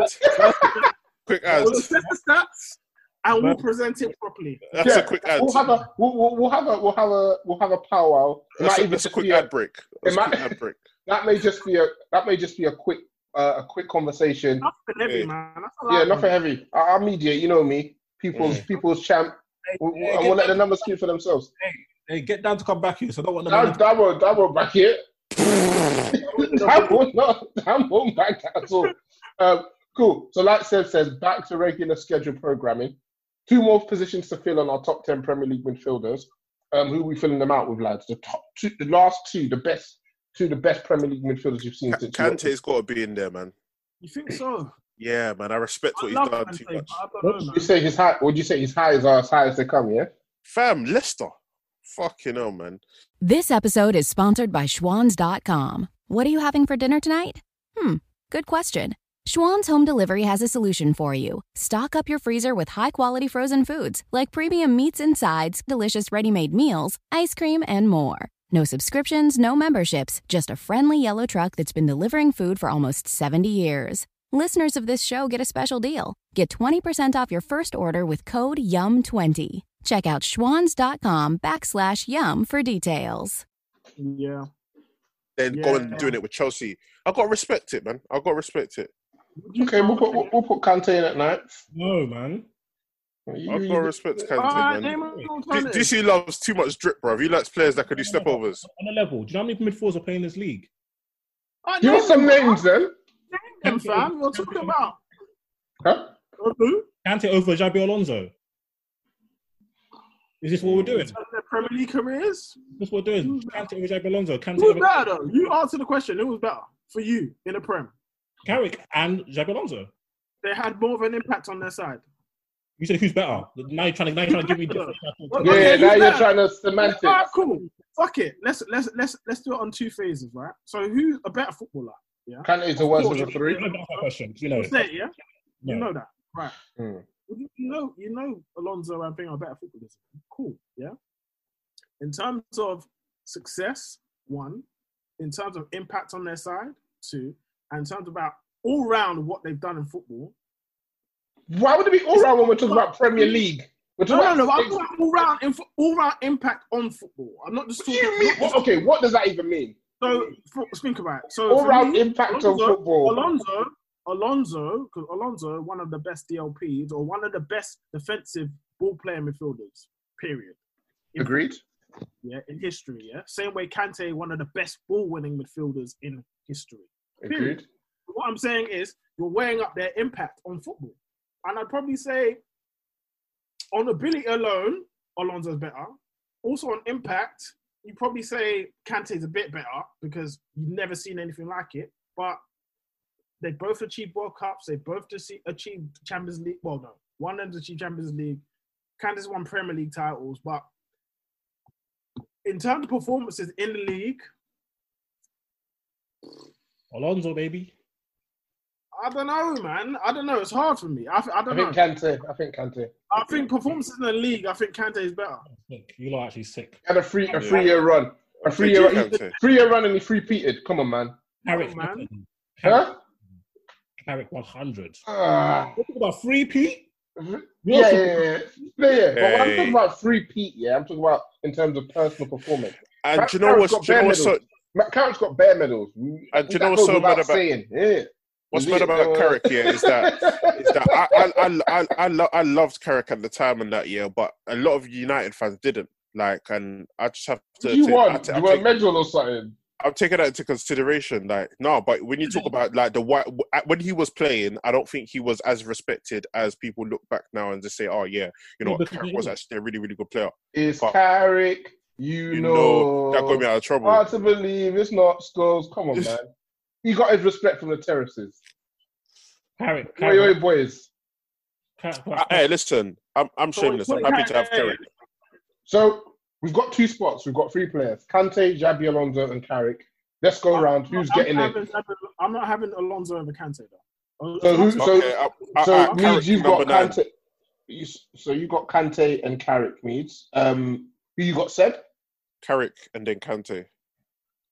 Quick ad. We'll assess the stats and we'll present it properly. That's Yeah, a quick ad. We'll have a we'll, we'll, we'll have a we'll have a we'll have a powwow. It That's a, even that's a quick be a- ad break. That's a might- quick ad break. that may just be a that may just be a quick uh, a quick conversation. Nothing heavy, Yeah. man. That's a Yeah, lot, nothing heavy. I, I'll mediate. You know me, people's Yeah. people's champ. We'll, Hey, we'll let the numbers speak for themselves. Hey, get down to come back here. So I don't want the That, money. that won't that won't back here. that won't not that won't back at all. Um, cool. So like Seb says, back to regular schedule programming. Two more positions to fill on our top ten Premier League midfielders. Um, who we filling them out with, lads? The top two, the last two, the best two the best Premier League midfielders you've seen Ka- since. Kante's got to be in there, man. You think so? Yeah, man. I respect I what he's love done Kante, too much. I don't know, You man. say his high? Would you say his highs are as high as they come? Yeah. Fam, Leicester. Fucking hell, man. This episode is sponsored by Schwans.com. What are you having for dinner tonight? Hmm, good question. Schwan's Home Delivery has a solution for you. Stock up your freezer with high quality frozen foods like premium meats and sides, delicious ready made meals, ice cream, and more. No subscriptions, no memberships, just a friendly yellow truck that's been delivering food for almost 70 years. Listeners of this show get a special deal. Get 20% off your first order with code YUM20. Check out schwans.com backslash YUM for details. Yeah. Then Yeah. going and doing it with Chelsea. I got to respect it, man. I got to respect it. Okay, we'll put we'll, we'll put Kante in at night. No, man. You- I got to you- respect Kante, Alright, man. name D- DC loves too much drip, bro. He likes players that could do step overs. On a level, do you know how many midfielders are playing this league? Alright, Give us some them, names then. Name them, fam. We're talking about. Huh? Who? Kante over Xabi Alonso. Is this what we're doing? Is Their Premier League careers. this what we're doing? Kante over Xabi Alonso. Kante Who was over better though? You answer the question. Who was better for you in the Prem? Carrick and Xabi Alonso. They had more of an impact on their side. You said who's better? Now you're trying to, now you're trying to give me different. What- Yeah, now who's you're trying to semantics. Alright, cool. Fuck it. Let's let's let's let's do it on two phases, right? So who's a better footballer? Yeah. Kante's the worst of the three. You know that question. You know. Say it, yeah. You know that, right? Hmm. You you know, you know, Alonso and Thing are better footballers. Cool, yeah. In terms of success, one. In terms of impact on their side, two. And in terms about all round what they've done in football. Why would it be all round when we're talking about Premier League? We're No, talking no, no. I'm talking about all round, in, all round impact on football. I'm not just What do talking. you mean? What, okay, what does that even mean? So for, think about it. So all round me, impact on football. Alonso, Alonso, because Alonso, one of the best DLPs or one of the best defensive ball player midfielders. Period. In Agreed. yeah, in history, yeah. Same way Kante, one of the best ball winning midfielders in history. Period. Agreed. What I'm saying is you're weighing up their impact on football. And I'd probably say on ability alone, Alonso's better. Also on impact, you probably say Kante's a bit better because you've never seen anything like it. But they both achieved World Cups. They both achieved Champions League. Well, no, one of them achieved Champions League. Kante's won Premier League titles, but in terms of performances in the league, Alonso, baby. I don't know, man. I don't know. It's hard for me. I, I I don't know. think Kante. I think Kante. I think performances in the league. I think Kante is better. Sick. You lot actually sick. Had a free a three year run. A three year you, Kante. three year run and he three peated. Come on, man. Carrick, man. Huh? Carrick 100. Ah. We're talking about free Pete. yeah, yeah, yeah, yeah. yeah, yeah. But when I'm talking about three peat, yeah, I'm talking about in terms of personal performance. And Matt do you know Carrick's what's, got do you know what's so, medals. Matt Carrick's got bare medals. And do you know what's so mad about- saying? Yeah. what's Is it, about Carrick here is that is that I I I I, I, lo- I loved Carrick at the time and that year, but a lot of United fans didn't. Like, and I just have to. you won. You were a medal or something. I'm taking that into consideration. Like, no, but when you talk about like the white when he was playing, I don't think he was as respected as people look back now and just say, "Oh yeah, you know, Carrick was actually a really really good player." It's But- Carrick. You, You know, know, that got me out of trouble. Hard to believe it's not Scholes. Come on, man. He got his respect from the terraces. Carrick. Oi, Carrick. oi, boys. Carrick- Uh, Hey, listen, I'm I'm So shameless. I'm what- happy to have hey, Carrick. So we've got two spots. We've got three players: Kante, Xabi Alonso, and Carrick. Let's go around. Who's I'm getting not it? having- having- I'm not having Alonso over Kante though. So who? So Okay, I, I, so I, means Carrick, you've got number nine. Kante. You, so you got Kante and Carrick Meads. Um, who you got? Seb. Carrick and then Kante.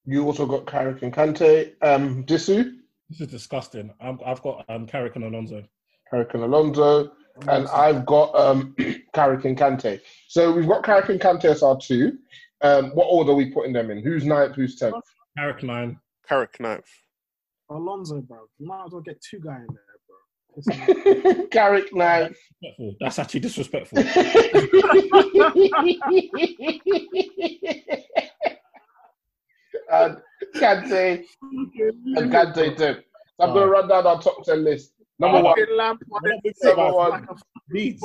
You also got Carrick and Kante. Um, Disu, This is disgusting. I'm, I've got um, Carrick and Alonso. Carrick and Alonso, and I've got um, Carrick and Kante. So we've got Carrick and Kante as our two. Um, what order are we putting them in? Who's ninth? Who's tenth? Carrick 9. Carrick ninth. Alonso, bro. You might as well get two guys in there, bro. Piss me off. Disrespectful. That's actually disrespectful. and Kante and Kante tenth. So I'm going to run down our top ten list. Number one. Fucking Number one. Like a Leeds.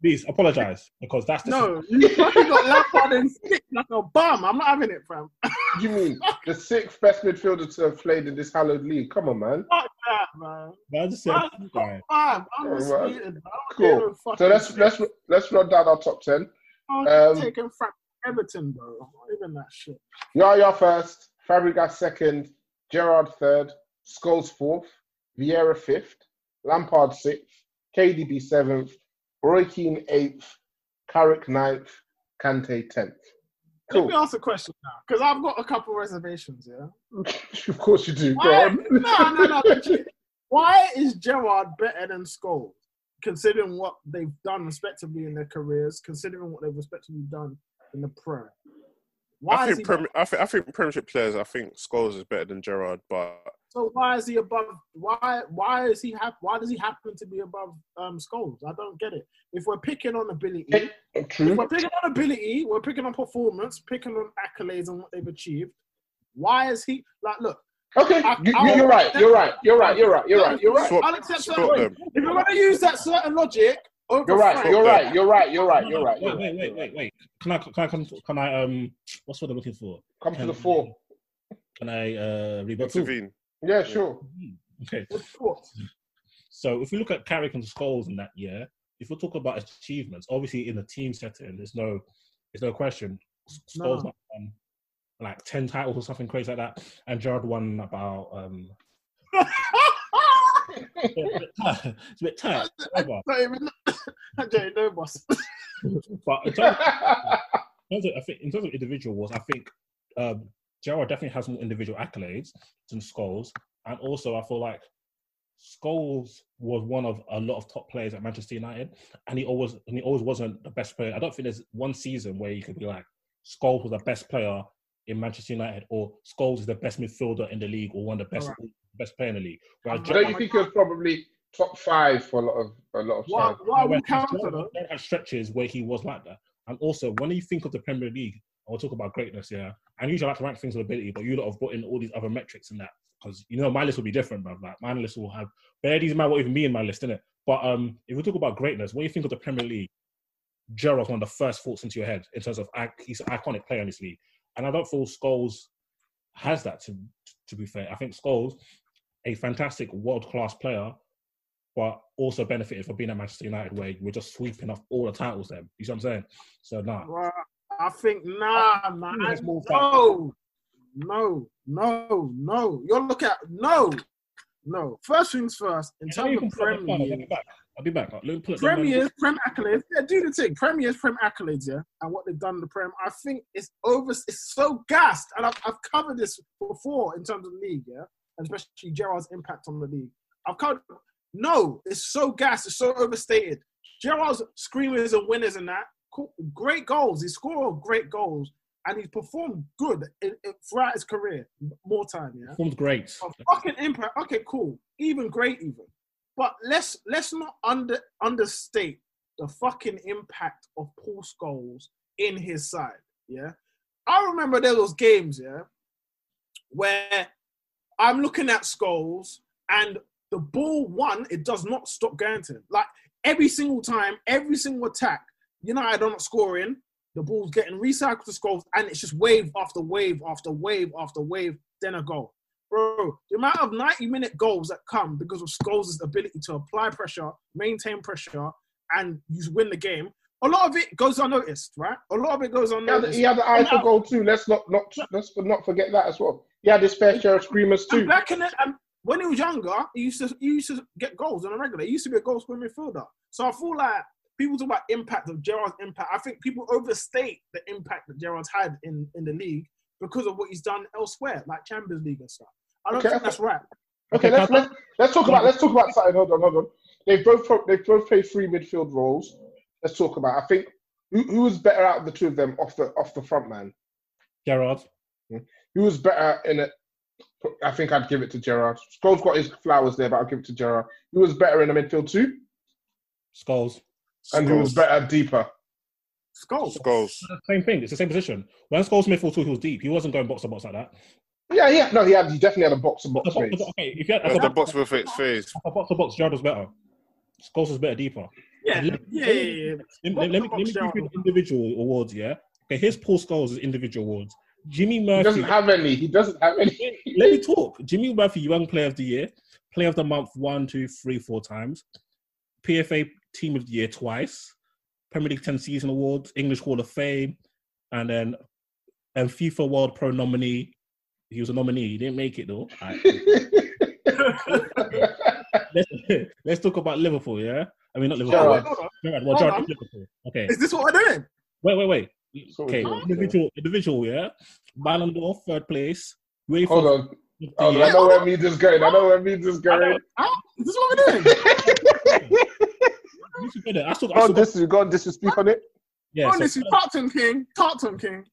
Please apologize because that's the No, you fucking got Lampard and stick like a bum. I'm not having it, fam. What do you mean? the sixth best midfielder to have played in this hallowed league. Come on, man. Fuck that, man. I just said, Man, I'm Alright. disputed. I don't care no Cool. So let's shit. let's let's run down our top ten. I'm um, taking Frank Everton, bro. Not even that shit. Yaya first, Fabregas second, Gerrard third, Scholes fourth, Vieira fifth, Lampard sixth, KDB seventh, Roy Keane eighth, Carrick ninth, Kante tenth. Let me ask a question now, because I've got a couple reservations. Yeah. of course you do. Go Why? on. No, no, no. Why is Gerrard better than Scholes, considering what they've done respectively in their careers, considering what they've respectively done in the Prem? Why I think, Prem- I think I think Premiership players. I think Scholes is better than Gerrard, but So why is he above? Why why is he hap- Why does he happen to be above um, Scholes? I don't get it. If we're picking on ability, if we're picking on ability, we're picking on performance, picking on accolades and what they've achieved. Why is he like? Look, Okay, I- you, I'll- you, are right. You're right. You're right. You're right. You're right. You're right. Swap- I'll accept that. them. If you're gonna use that certain logic, You're right. Frank, You're right. You're right. You're right. You're right. Wait, wait, wait, wait, wait, wait. Can I, can I, come, can I, um, what's what I'm looking for? Come to the fore. Can I, uh, rebut? intervene. Yeah, sure. Okay. So if we look at Carrick and Scholes in that year, if we talk about achievements, obviously in a team setting, there's no, there's no question. Scholes No. won like ten titles or something crazy like that, and Gerrard won about um. it's a bit tight. Not even. Jerry, no boss. but in terms, in terms of, I think in terms of individuals, I think um, Gerrard definitely has more individual accolades than Scholes, and also I feel like Scholes was one of a lot of top players at Manchester United, and he always and he always wasn't the best player. I don't think there's one season where you could be like Scholes was the best player in Manchester United, or Scholes is the best midfielder in the league, or one of the best best player in the league. Whereas Don't you think he was probably top five for a lot of a lot of Why, time? why Whereas would counter Gerrard- though? Gerrard had stretches where he was like that. And also, when you think of the Premier League, I'll talk about greatness, yeah. And usually I like to rank things with ability, but you lot have brought in all these other metrics in that. Because you know my list will be different, but like my list will have bare these might not even be in my list, innit? But um if we talk about greatness, when you think of the Premier League, Gerrard's one of the first thoughts into your head in terms of he's an iconic player in this league. And I don't feel Scholes has that to to be fair. I think Scholes, a fantastic world class player, but also benefited from being at Manchester United where we're just sweeping off all the titles then. You see what I'm saying? So nah. I think nah, oh, man. There's more No, no, no, no. You're looking at no, no. First things first. In me terms of pull up my phone, I'll be back. I'll be back. Let me pull up Premiers. Prem accolades. Yeah, do the thing. Premiers, Prem accolades, yeah, and what they've done in the Prem. I think it's over. It's so gassed, and I've, I've covered this before in terms of the league, yeah, and especially Gerrard's impact on the league. I've covered. No, it's so gassed. It's so overstated. Gerrard's screamers and winners and that. Great goals. He scored great goals, and he's performed good in, in, throughout his career. More time, yeah. Performed great. A fucking impact. Okay, cool. Even great, even. But let's let's not under understate the fucking impact of Paul Scholes in his side. Yeah, I remember there was games, yeah, where I'm looking at Scholes and the ball one, it does not stop going to him. Like every single time, every single attack, United are not scoring. The ball's getting recycled to Scholes, and it's just wave after wave after wave after wave, then a goal. Bro, the amount of 90 minute goals that come because of Scholes' ability to apply pressure, maintain pressure, and you win the game, a lot of it goes unnoticed, right? A lot of it goes unnoticed. he had the eye for goal too. Let's not not let's not forget that as well. He had his fair share of screamers too. And back in it, and um, when he was younger, he used to he used to get goals on a regular. He used to be a goal scoring midfielder. So I feel like people talk about impact of Gerrard's impact. I think people overstate the impact that Gerrard's had in, in the league because of what he's done elsewhere, like Champions League and stuff. I don't Okay. think that's right. Okay, let's let's let's talk about let's talk about something. Hold on, hold on. They've both they've both played three midfield roles. Let's talk about. I think who, who was better out of the two of them off the off the front man. Gerrard. Hmm? Who was better in it? I think I'd give it to Gerrard. Scholes got his flowers there, but I'll give it to Gerrard. Who was better in the midfield too? Scholes. And he was better deeper? Scholes. Scholes. Same thing. It's the same position. When Scholes midfield two, he was deep. He wasn't going box to box like that. Yeah, yeah. No, he had. He definitely had a box to box phase. Okay, if you had That's as the a box with its face. box to box, Gerrard was better. Scholes was better deeper. Yeah, yeah, let yeah, me- yeah. Let, let, let me, let me give you the individual awards, yeah? Okay, here's Paul Scholes' individual awards. Jimmy He Murphy. doesn't have any. He doesn't have any. Let me talk. Jimmy Murphy, Young Player of the Year, Player of the Month one, two, three, four times, PFA Team of the Year twice, Premier League 10 Season Awards, English Hall of Fame, and then and FIFA World Pro nominee. He was a nominee. He didn't make it though. Let's, let's talk about Liverpool, yeah? I mean, not Liverpool. Gerrard. Gerrard. Well, Hold Gerrard on. is Liverpool. Okay. Is this what we're doing? Wait, wait, wait. what Okay, we're doing, individual, individual, yeah. Ballon d'Or, third place. UEFA Hold on. of the Hold on. year. I know where Meads is going. I know where Meads is going. Huh? Is this what we're doing? You should. I still, I Go still on, this, go on, this is speak on it. yeah. oh, So, this is Tartan King. Tartan King.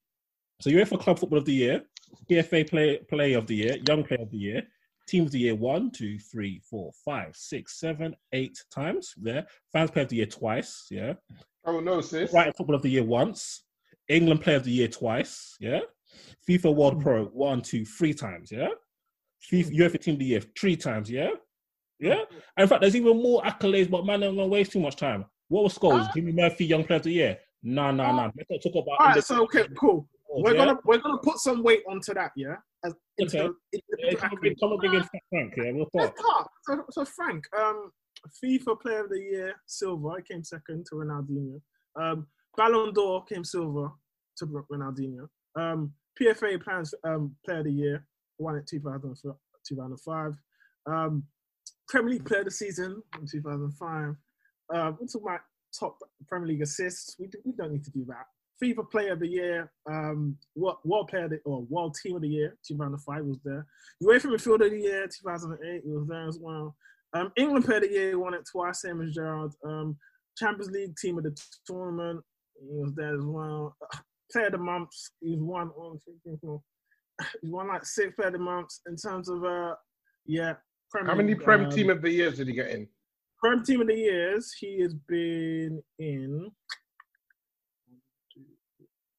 so UEFA Club Football of the Year, PFA Play Play of the Year, Young Player of the Year, Team of the Year one, two, three, four, five, six, seven, eight times. Yeah, Fans Player of the Year twice. Yeah, Oh no, sis. Right Football of the Year once, England Player of the Year twice. Yeah, FIFA World hmm. Pro one, two, three times. Yeah, FIFA UEFA Team of the Year three times. Yeah, yeah. And in fact, there's even more accolades, but man, I'm gonna waste too much time. What was Scholes? Ah. Jimmy Murphy, Young Player of the Year. No, no, no. Let's not talk about. All right, so okay, cool. We're yeah? gonna we're gonna put some weight onto that, yeah. As Okay. into Yeah, the come and bring, come and bring in Frank. Yeah, we'll Let's talk. So, so Frank, um, FIFA Player of the Year, silver. Came second to Ronaldinho. Um, Ballon d'Or came silver to Ronaldinho. Um, PFA plans um, Player of the Year won it 2000, 2005. Um, Premier League Player of the Season in 2005. Uh, we're talking about top Premier League assists. We, do, we don't need to do that. FIFA Player of the Year, um, World, Player of the, or World Team of the Year, 2005 was there. UEFA Midfielder of the Year, 2008, was there as well. Um, England Player of the Year, won it twice, same as Gerrard. Um, Champions League Team of the Tournament, he was there as well. Player of the Month, he's won on, he's won like six Player of the Months in terms of, uh, yeah. Premier How many Prem um, Team of the Years did he get in? Prem Team of the Years, he has been in.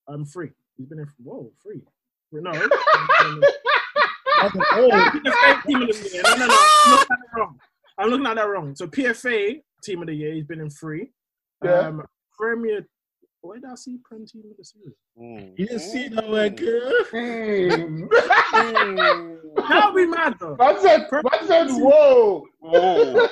Um, free. He's been in. Whoa, free. No. oh, PFA Team of the Year. No, no, no. I'm looking at that wrong. I'm looking at that wrong. So PFA Team of the Year, he's been in three. Yeah. Um, Premier. Where did I see Prem Team of the Series? You didn't see that one, girl. Mm. That would be mad though. Man said, man said, whoa. Whoa.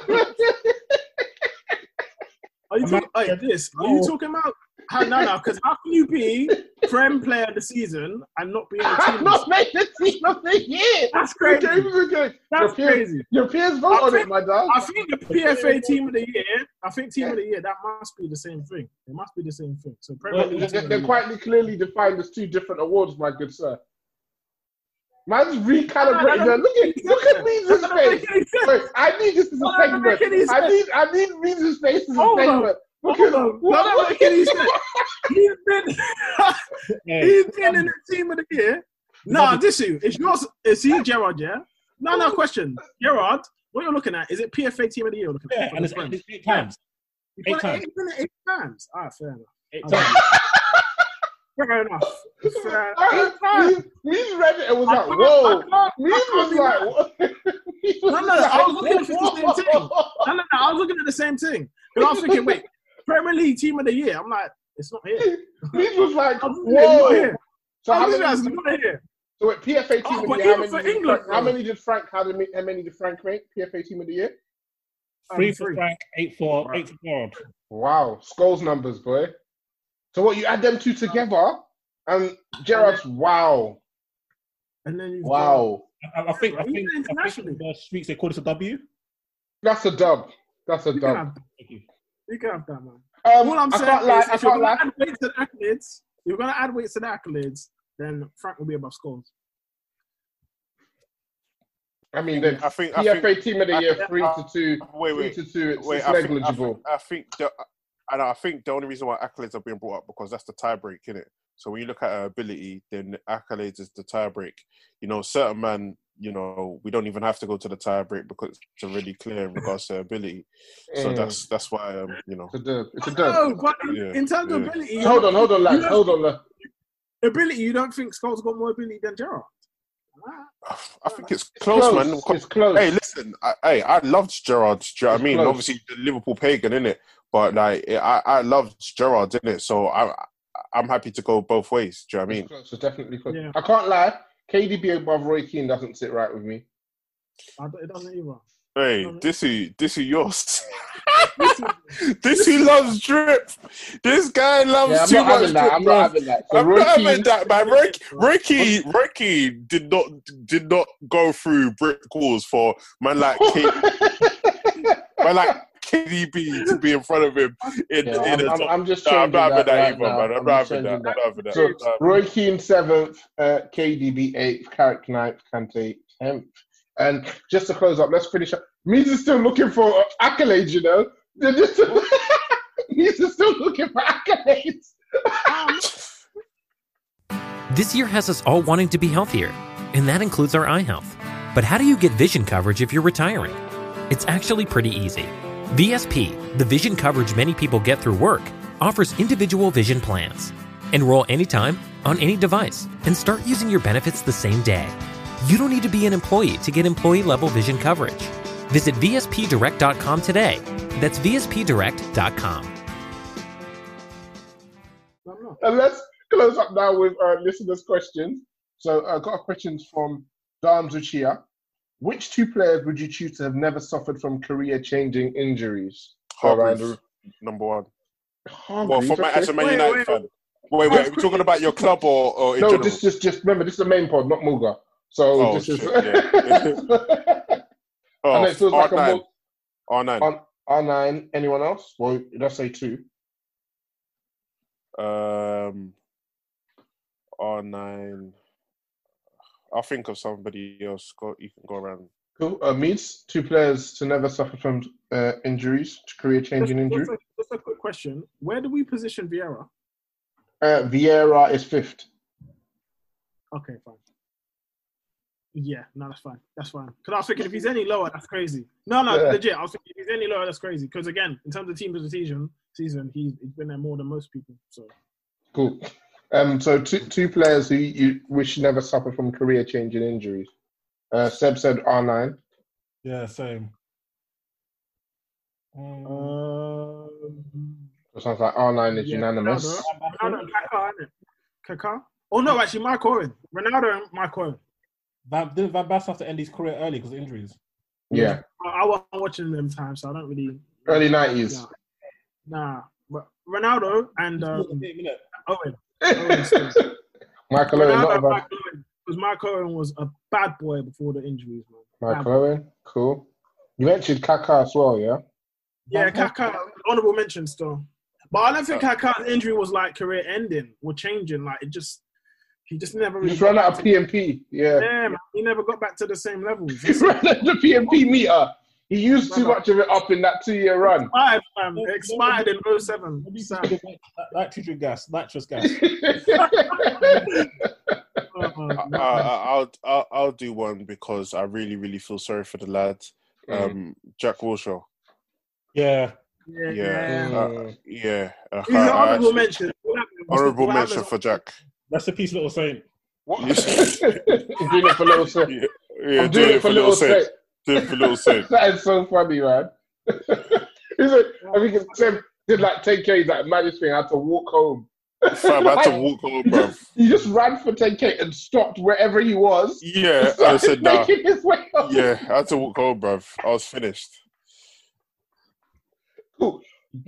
Are you talking? Like this? Are you talking about? How, no, no. Because how can you be Prem Player of the Season and not be the team? Not making the Team of the Year. That's crazy. That's your peers, crazy. Your peers vote on it, my dog. I think the PFA Team of the Year. I think Team of the Year. That must be the same thing. It must be the same thing. So Premier Well, they're, they're quite clearly defined as two different awards, my good sir. Man's recalibrating. no. Look at look at Means' That doesn't make face. Wait, I need this as a segment. I need I need Means' face as a Hold segment. Look at what- That doesn't make any sense. He's been. He's been in the Team of the Year. No, this you. It's yours. Is he Gerrard? Yeah. No, no question. Gerrard, what you're looking at? Is it PFA Team of the Year? Looking yeah, For and it's, it's eight times. Eight times. Eight, it eight times. Ah, fair enough. Eight Okay. times. Fair enough. Fair Means- Means read it and was like, whoa. I can't- I Means can't was like, mad. what? Means No, no, no, I was looking for the same thing. No, no, no. I was looking at the same thing. Because I was thinking, wait, Premier League Team of the Year. I'm like, it's not here. Means was like, I'm looking at it, it's not whoa. here. So I'm how looking at many? it's not here. So wait, PFA team Oh, of but the year. How many, did England, Frank, how many did Frank? How many? How many did Frank make? PFA team of the year. Three for. Frank, eight for eight for Gerrard. Wow, Scholes numbers, boy. So what? You add them two together, and Gerrard's wow, And then you've got- wow. I, I think I think I think the streets they call this a W. That's a dub. That's a You can dub. Have you. You can have that, man. Um, All I'm I saying can't lie. is, I if you're going to add weights to the accolades, if you're going to add weights to the accolades, then Frank will be above Scholes. I mean, the I think. I think. team of the year, I- three to two, Wait, three to two. It's, Wait, it's I think, I negligible. think, I think the, and I think the only reason why accolades are being brought up because that's the tie break, is it? So when you look at her ability, then accolades is the tiebreak. You know, certain man, you know, we don't even have to go to the tie break because it's already clear in regards to ability. So Mm. that's that's why um, you know. It's a dub. It's a dub. No, but in, Yeah, in terms of yeah. ability, Hold on, hold on, you Hold on, lads. ability, you don't think Scott's got more ability than Gerrard? I think it's close, man. It's close. Hey, listen, I, hey, I loved Gerrard. Do you know what I mean? close. Obviously, the Liverpool pagan, in it, but like I I loved Gerrard, didn't it? So I I'm happy to go both ways. Do you know what I mean? So definitely close. Yeah. I can't lie. KDB above Roy Keane doesn't sit right with me. I, it doesn't either. Hey, this who this who yours. this who loves drip. This guy loves Yeah, I'm too not much having that. drip. I'm not having that. So I'm Roy not having that, man. Ricky, Ricky, Ricky did not did not go through brick walls for man like K, man like KDB to be in front of him in, Yeah, in I'm, a I'm, top- I'm just Nah, I'm changing not that, that right now. I'm I'm not just having that. I'm not having that. So Roy Keane seventh, uh, KDB eighth, Carrick ninth, Kante tenth. And just to close up, let's finish up. Means is still looking for accolades, you know. They're just Means is still looking for accolades. This year has us all wanting to be healthier, and that includes our eye health. But how do you get vision coverage if you're retiring? It's actually pretty easy. VSP, the vision coverage many people get through work, offers individual vision plans. Enroll anytime, on any device, and start using your benefits the same day. You don't need to be an employee to get employee level vision coverage. Visit VSPDirect.com today. That's VSPDirect.com. And let's close up now with uh, listeners' questions. So uh, got questions from Dan Zuchia. Which two players would you choose to have never suffered from career-changing injuries? So Hargreaves, number one. the- Well, for my, okay. as a Man United fan. Wait, wait, are we talking about your club or, or in no, general? this just just remember this is the main pod, not Muga. So Oh, this is. shit, yeah. I know it feels like a R9. more R9. on R nine. Anyone else? Well, let's say two. Um, R9. I'll think of somebody else. Go, you can go around. Cool. Uh, Meads, two players to never suffer from uh, injuries, career-changing Just, injury. just, a, just a quick question: Where do we position Vieira? Uh, Vieira is fifth. Okay, fine. Yeah, no, that's fine. That's fine. Because I was thinking if he's any lower, that's crazy. No, no, Yeah. legit. I was thinking if he's any lower, that's crazy. Because again, in terms of team of the season, season, he's, he's been there more than most people. So Cool. Um, so two two players who you wish never suffer from career-changing injuries. Uh, Seb said R nine. Yeah, same. Um, it sounds like R nine is yeah, unanimous. Ronaldo, Ronaldo and Kaká. Kaká? Oh no, actually, Mike Owen. Ronaldo and Mike Owen. Van, didn't Van Basten have to end his career early because of injuries? Yeah, I, I wasn't watching them times, so I don't really. early nineties. Nah, but Ronaldo and um, Eight. Owen. Owen still. Michael Owen, not a and bad. Mike Owen. Because Mike Owen was a bad boy before the injuries, man. Michael Owen, cool. You mentioned Kaká as well, yeah. Yeah, Kaká, honorable mention still. But I don't think Kaká's injury was like career ending or changing. Like it just, he just never You really just ran out of PMP. Yeah. Yeah, man, he never got back to the same levels. He ran out of the PMP meter. He used too much of it up in that two-year run. Expired, um, expired in 07. What do you Sam. think of nit- nitrogen gas, nitrous gas? Uh, I, I, I'll, I'll I'll do one because I really really feel sorry for the lad, Mm. um, Jack Wilshere. Yeah. yeah, Yeah, yeah. uh, yeah. uh, He's an I- I honorable actually- mention. Honorable mention for Jack. That's a piece, little saint. I'm doing it for little Saint. Yeah, yeah I'm doing it for little Saint. Do it for little Saint. that is so funny, man. He's like, I think it's Sam did like 10k that magic thing. I had to walk home. Fam, I had to walk home, He bro. just, he just ran for 10k and stopped wherever he was. Yeah, I Started said nah. his way home. Yeah, I had to walk home, bro. I was finished. Cool.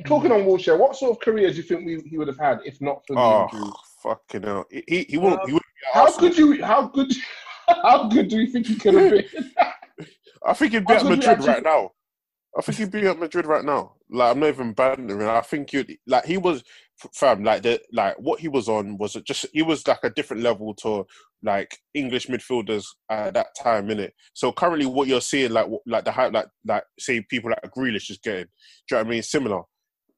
Talking on Wilshere, what sort of career do you think we, he would have had if not for the ah, Oh, injuries? fucking hell. He, he, he won't. He uh, wouldn't be How Arsenal. could you? How good? How good do you think he could have been? I think he'd be at Madrid actually- right now. I think he'd be at Madrid right now. Like I'm not even bantering. I think you like he was fam. Like the like what he was on was just he was like a different level to like English midfielders at that time, in it. So currently, what you're seeing, like like the hype, like like say people like Grealish is getting. Do you know what I mean? Similar.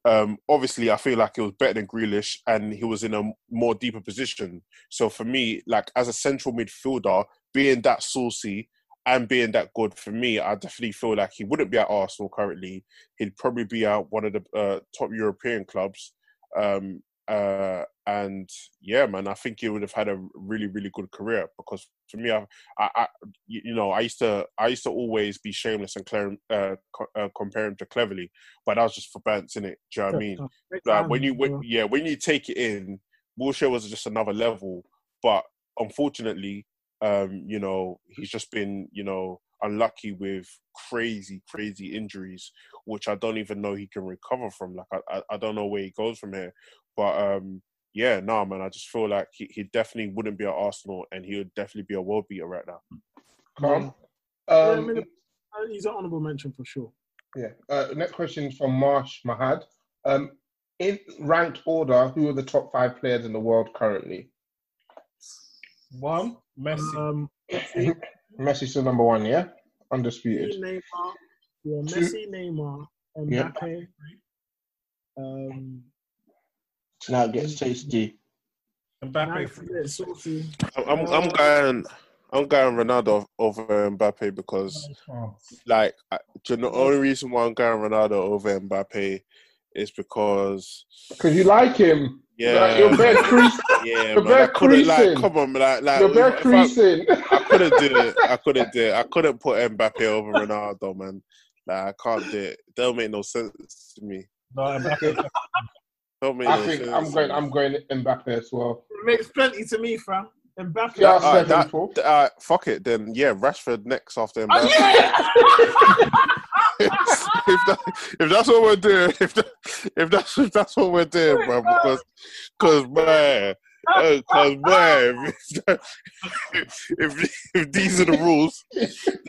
Um, obviously, I feel like it was better than Grealish, and he was in a more deeper position. So for me, like as a central midfielder, being that saucy and being that good for me, I definitely feel like he wouldn't be at Arsenal currently. He'd probably be at one of the uh, top European clubs. Um, Uh, and yeah, man, I think he would have had a really, really good career because for me, I, I, I you know, I used to, I used to always be shameless and clear, uh, co- uh, compare him to Cleverley, but that was just for bants, in it. Do you know what I mean? Like when you, when, yeah, when you take it in, Wilshere was just another level, but unfortunately, um, you know, he's just been, you know, unlucky with crazy, crazy injuries, which I don't even know he can recover from. Like I, I, I don't know where he goes from here. But um, yeah, no, nah, man, I just feel like he, he definitely wouldn't be at Arsenal, and he would definitely be a world beater right now. Calm. Yeah, I Um, mean, uh, he's an honourable mention for sure. yeah. Uh, next question is from Marsh Mahad. Um, in ranked order, who are the top five players in the world currently? One, Messi. Um, Messi still number one, yeah, undisputed. Neymar, yeah, Two. Messi, Neymar, Yeah. Mbappe. Um, Now it gets tasty. Mbappe. Nice, yeah, saucy. I'm, I'm, I'm going, I'm going Ronaldo over Mbappe because, like, I, you know, the only reason why I'm going Ronaldo over Mbappe is because Because you like him. Yeah, Like, you're bare crease. Yeah, you're man. Bare couldn't like, come on, like, like You're bare if I- creasing. I couldn't do it. I couldn't do it. I couldn't put Mbappe over Ronaldo, man. Like I can't do it. Don't make no sense to me. No, Mbappe. Don't make I no think sense. I'm going. I'm going Mbappe as well. It makes plenty to me, fam. Mbappe. Yeah, Uh, that- uh, fuck it, then yeah, Rashford next after Oh, Mbappe. yeah! If, that, if that's what we're doing, if that, if that's if that's what we're doing, bro, because because man, because man, if, if if these are the rules,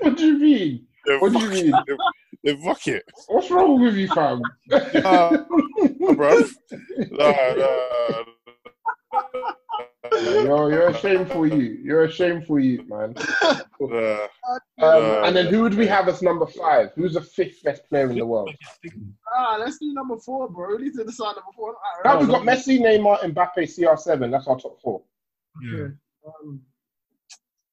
What do you mean? What do you mean? then fuck it, What's wrong with you, fam? uh, bro. Nah, nah, Yo, you're a shame for you. You're a shame for you, man. nah. Um, Uh, and then who would we have as number five? Who's the fifth best player in the world? Ah, let's do number four, bro. We need to decide number four. Now we've got Messi, Neymar, Mbappe, CR7. That's our top four. Yeah. Um,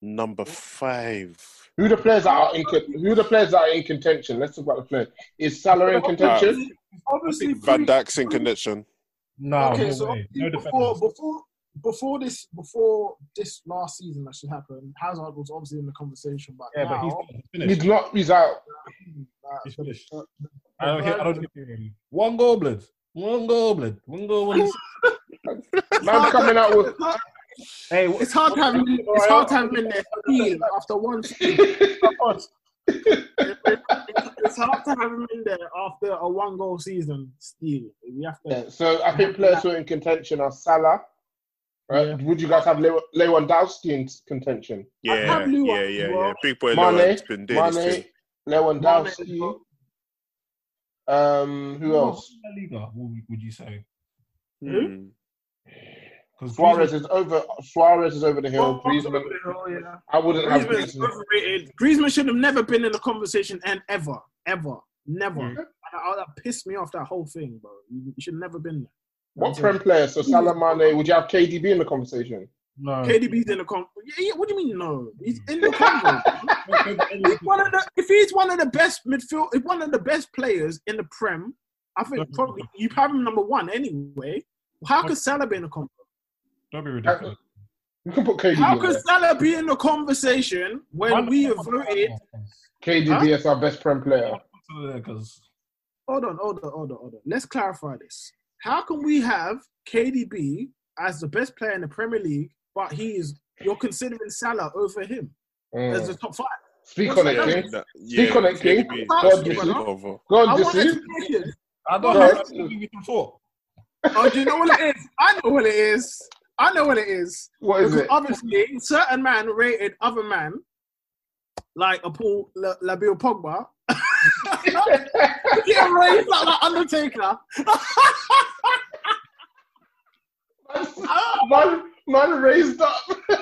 Number five. Who the players that are in? Who the players that are in contention? Let's talk about the players. Is Salah in contention? obviously, Van Dijk's in condition. No, okay, no so. No before, before before this before this last season that should happen, Hazard was obviously in the conversation, but Yeah, now, he's, he's finished. He's not. He's out. uh, He's finished. the- I don't, the care, I don't Burnley- care. One goal, blood. One goal, blood. One goal. One Man coming out with. hey, It's hard to have him. It's hard to have him in there after one. It's hard to have him in there after a one goal season. Steal. We have to. Yeah, so I think players who are in contention are Salah. Right? Yeah. Would you guys have Lew- Lewandowski in contention? Yeah, have yeah, as yeah, well. yeah. Big boy Mane, Lewandowski's been doing Mane. Lewandowski. Um, who else? La Liga, would, would you say? Hmm. Because Suarez is over. Suarez is over the hill. Griezmann. Oh, yeah. I wouldn't have Griezmann is Griezmann. overrated. Griezmann should have never been in the conversation and ever, ever, never. Mm. And that, that pissed me off that whole thing, bro. You, you should have never been there. What prem player? So Salah, Mane. Would you have KDB in the conversation? no. KDB's in the con. Yeah, yeah, what do you mean no? He's in the convo. He's one of the, if he's one of the best midfield, if one of the best players in the Prem, I think probably you have him number one anyway. How could Salah be in the convo? Don't be ridiculous. You can put KDB. How could there. Salah be in the conversation when we have voted? KDB as our best prem player. Hold on, hold on, hold on, hold on. Let's clarify this. How can we have KDB as the best player in the Premier League, but he is you're considering Salah over him as the Mm. top five? Speak What's on it, that? King. Speak on it, King. KDB is God, big this is- over. Go I on, want this is. explanation. I don't Go know. ahead. We can talk. Oh, do you know what it is? I know what it is. I know what it is. What is Because it? obviously, certain man rated other man, like a Paul La- Labile Pogba. Get raised like that Undertaker. Man, man raised up. Yeah,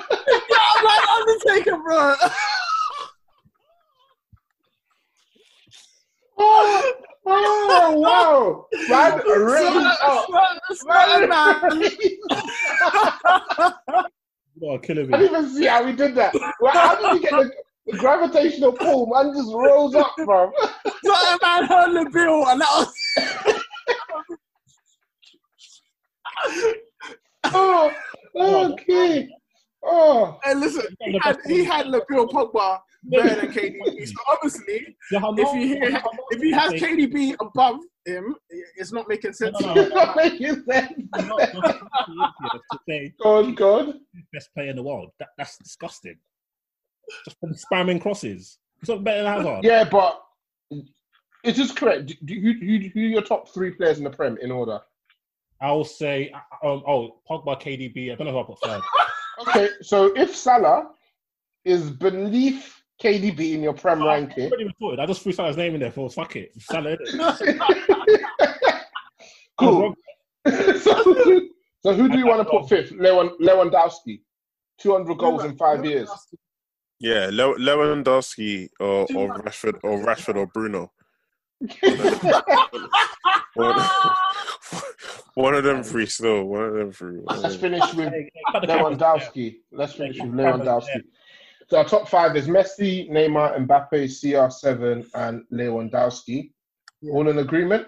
like Undertaker, bro. oh, oh, wow. Man raised up. Man. You are killing me. I didn't even see how he did that. Well, how did he get the, the gravitational pull? Man just rolls up, bro. Certain man heard the bill, and that was. oh, okay. Oh, And listen, he had, he had Labile Pogba better than KDB. So obviously, if long- he hear- if he has KDB above him, it's not making sense. No, no, it's not making sense. not- not to say God, God. best player in the world. That, that's disgusting. Just from spamming crosses. It's not better than Hazard. Yeah, but it is correct. Do, do, who, who, who are your top three players in the Prem in order? I will say, um, oh, Pogba, KDB. I don't know who I put third. Okay, so if Salah is beneath KDB in your Prem I ranking, already reported. I just threw Salah's name in there for fuck it. Salah. innit? cool. so, who- so who do you want to put fifth? Lewan, Lewandowski, 200 goals in five years. Yeah, Le- Lewandowski or, or Rashford or Rashford or Bruno. One, one of them three still. One of them three. One of Let's them. finish with Cut the cameras. Lewandowski. Let's finish with Lewandowski. So our top five is Messi, Neymar, Mbappe, CR7, and Lewandowski. All in agreement?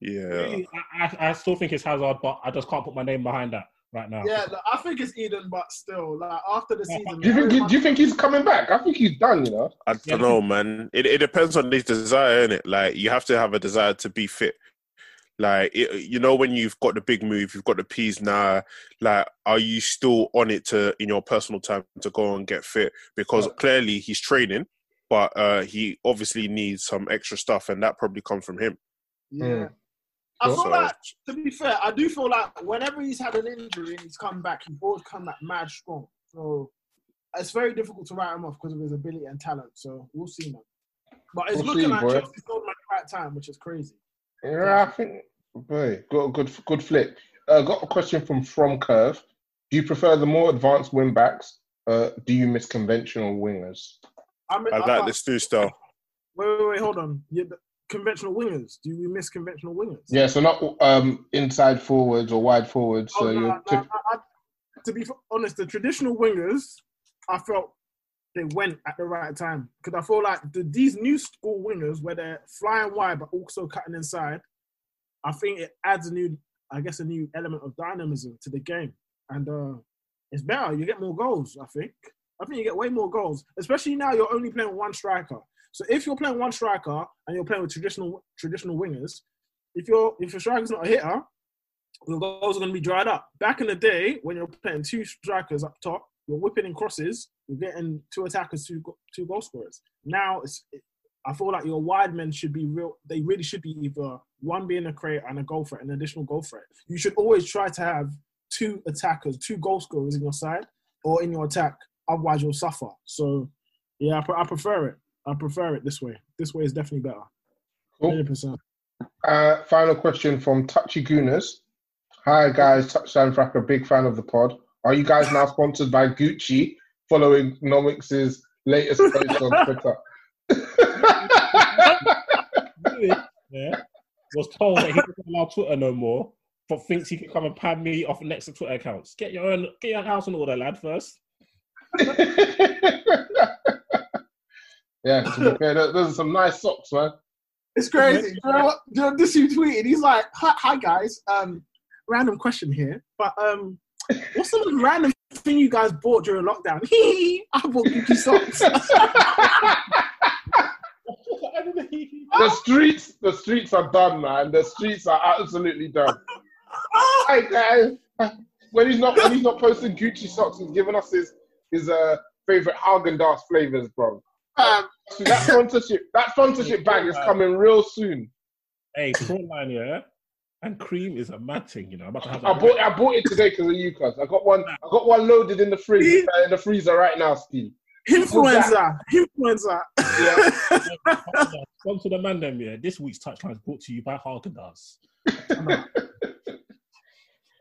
Yeah. I, I, I still think it's Hazard, but I just can't put my name behind that right now. Yeah, look, I think it's Eden, but still, like after the season, Do you think? Do you think he's coming back? I think he's done. You know. I don't know, man. It it depends on his desire, innit? Like you have to have a desire to be fit. Like it, you know, when you've got the big move, you've got the P's now. Like, are you still on it to in your personal time to go and get fit? Because clearly he's training, but uh, he obviously needs some extra stuff, and that probably comes from him. Yeah. I feel So- like, to be fair, I do feel like whenever he's had an injury and he's come back, he's always come back mad strong. So it's very difficult to write him off because of his ability and talent. So we'll see, man. But it's We'll looking see, like boy. Chelsea's sold him at the right time, which is crazy. Yeah, I think. Boy, got a good good flip. Uh, got a question from From Curve. Do you prefer the more advanced wing backs? Uh, do you miss conventional wingers? I, mean, I I like can't- this new style. Wait, wait, wait, hold on. Yeah, the conventional wingers. Do we miss conventional wingers? Yeah, so not um inside forwards or wide forwards. So Oh, no, you're no, tip- I, I, to be honest, the traditional wingers, I felt they went at the right time because I feel like the, these new school wingers, where they're flying wide but also cutting inside, I think it adds a new, I guess, a new element of dynamism to the game, and uh, it's better. You get more goals. I think. I think you get way more goals, especially now. You're only playing one striker. So if you're playing one striker and you're playing with traditional traditional wingers, if your if your striker's not a hitter, your goals are going to be dried up. Back in the day, when you're playing two strikers up top, you're whipping in crosses, you're getting two attackers, two two goal scorers. Now, it's, I feel like your wide men should be real. They really should be either one being a creator and a goal threat, an additional goal threat. You should always try to have two attackers, two goal scorers in your side or in your attack. Otherwise, you'll suffer. So, yeah, I, I prefer it. I prefer it this way. This way is definitely better. Cool. 100%. Uh, final question from Touchy Gooners. Hi guys, Touchdown Fracker, big fan of the pod. Are you guys now sponsored by Gucci following Nomics' latest post on Twitter? yeah, was told that he doesn't allow Twitter no more, but thinks he can come and pad me off next to Twitter accounts. Get your own, get your house in order, lad. First. yeah, to be fair, those are some nice socks, man. It's crazy. You know? This you tweeted. He's like, "Hi, hi guys. Um, random question here, but um, what's the random thing you guys bought during lockdown? I bought Gucci socks. The streets, the streets are done, man. The streets are absolutely done. Hi guys. When he's not when he's not posting Gucci socks, he's giving us his his uh favorite Haagen Dazs flavors, bro. Um, that sponsorship, that sponsorship bag is coming real soon. Hey, praline, yeah, and cream is a mad thing. You know, I'm about to have I that. bought I bought it today because of you, cuz I got one. I got one loaded in the fridge uh, in the freezer right now, Steve. Influencer, influencer. Sponsor the man, them. Yeah, this week's touchline is brought to you by Haagen Dazs.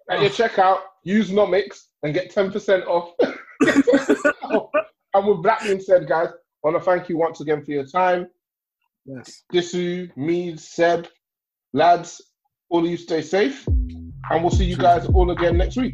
At your checkout, use Nomics and get ten percent off. and with that being said, guys, I want to thank you once again for your time. Yes. Disu, me, Seb, lads, all of you stay safe, and we'll see you guys all again next week.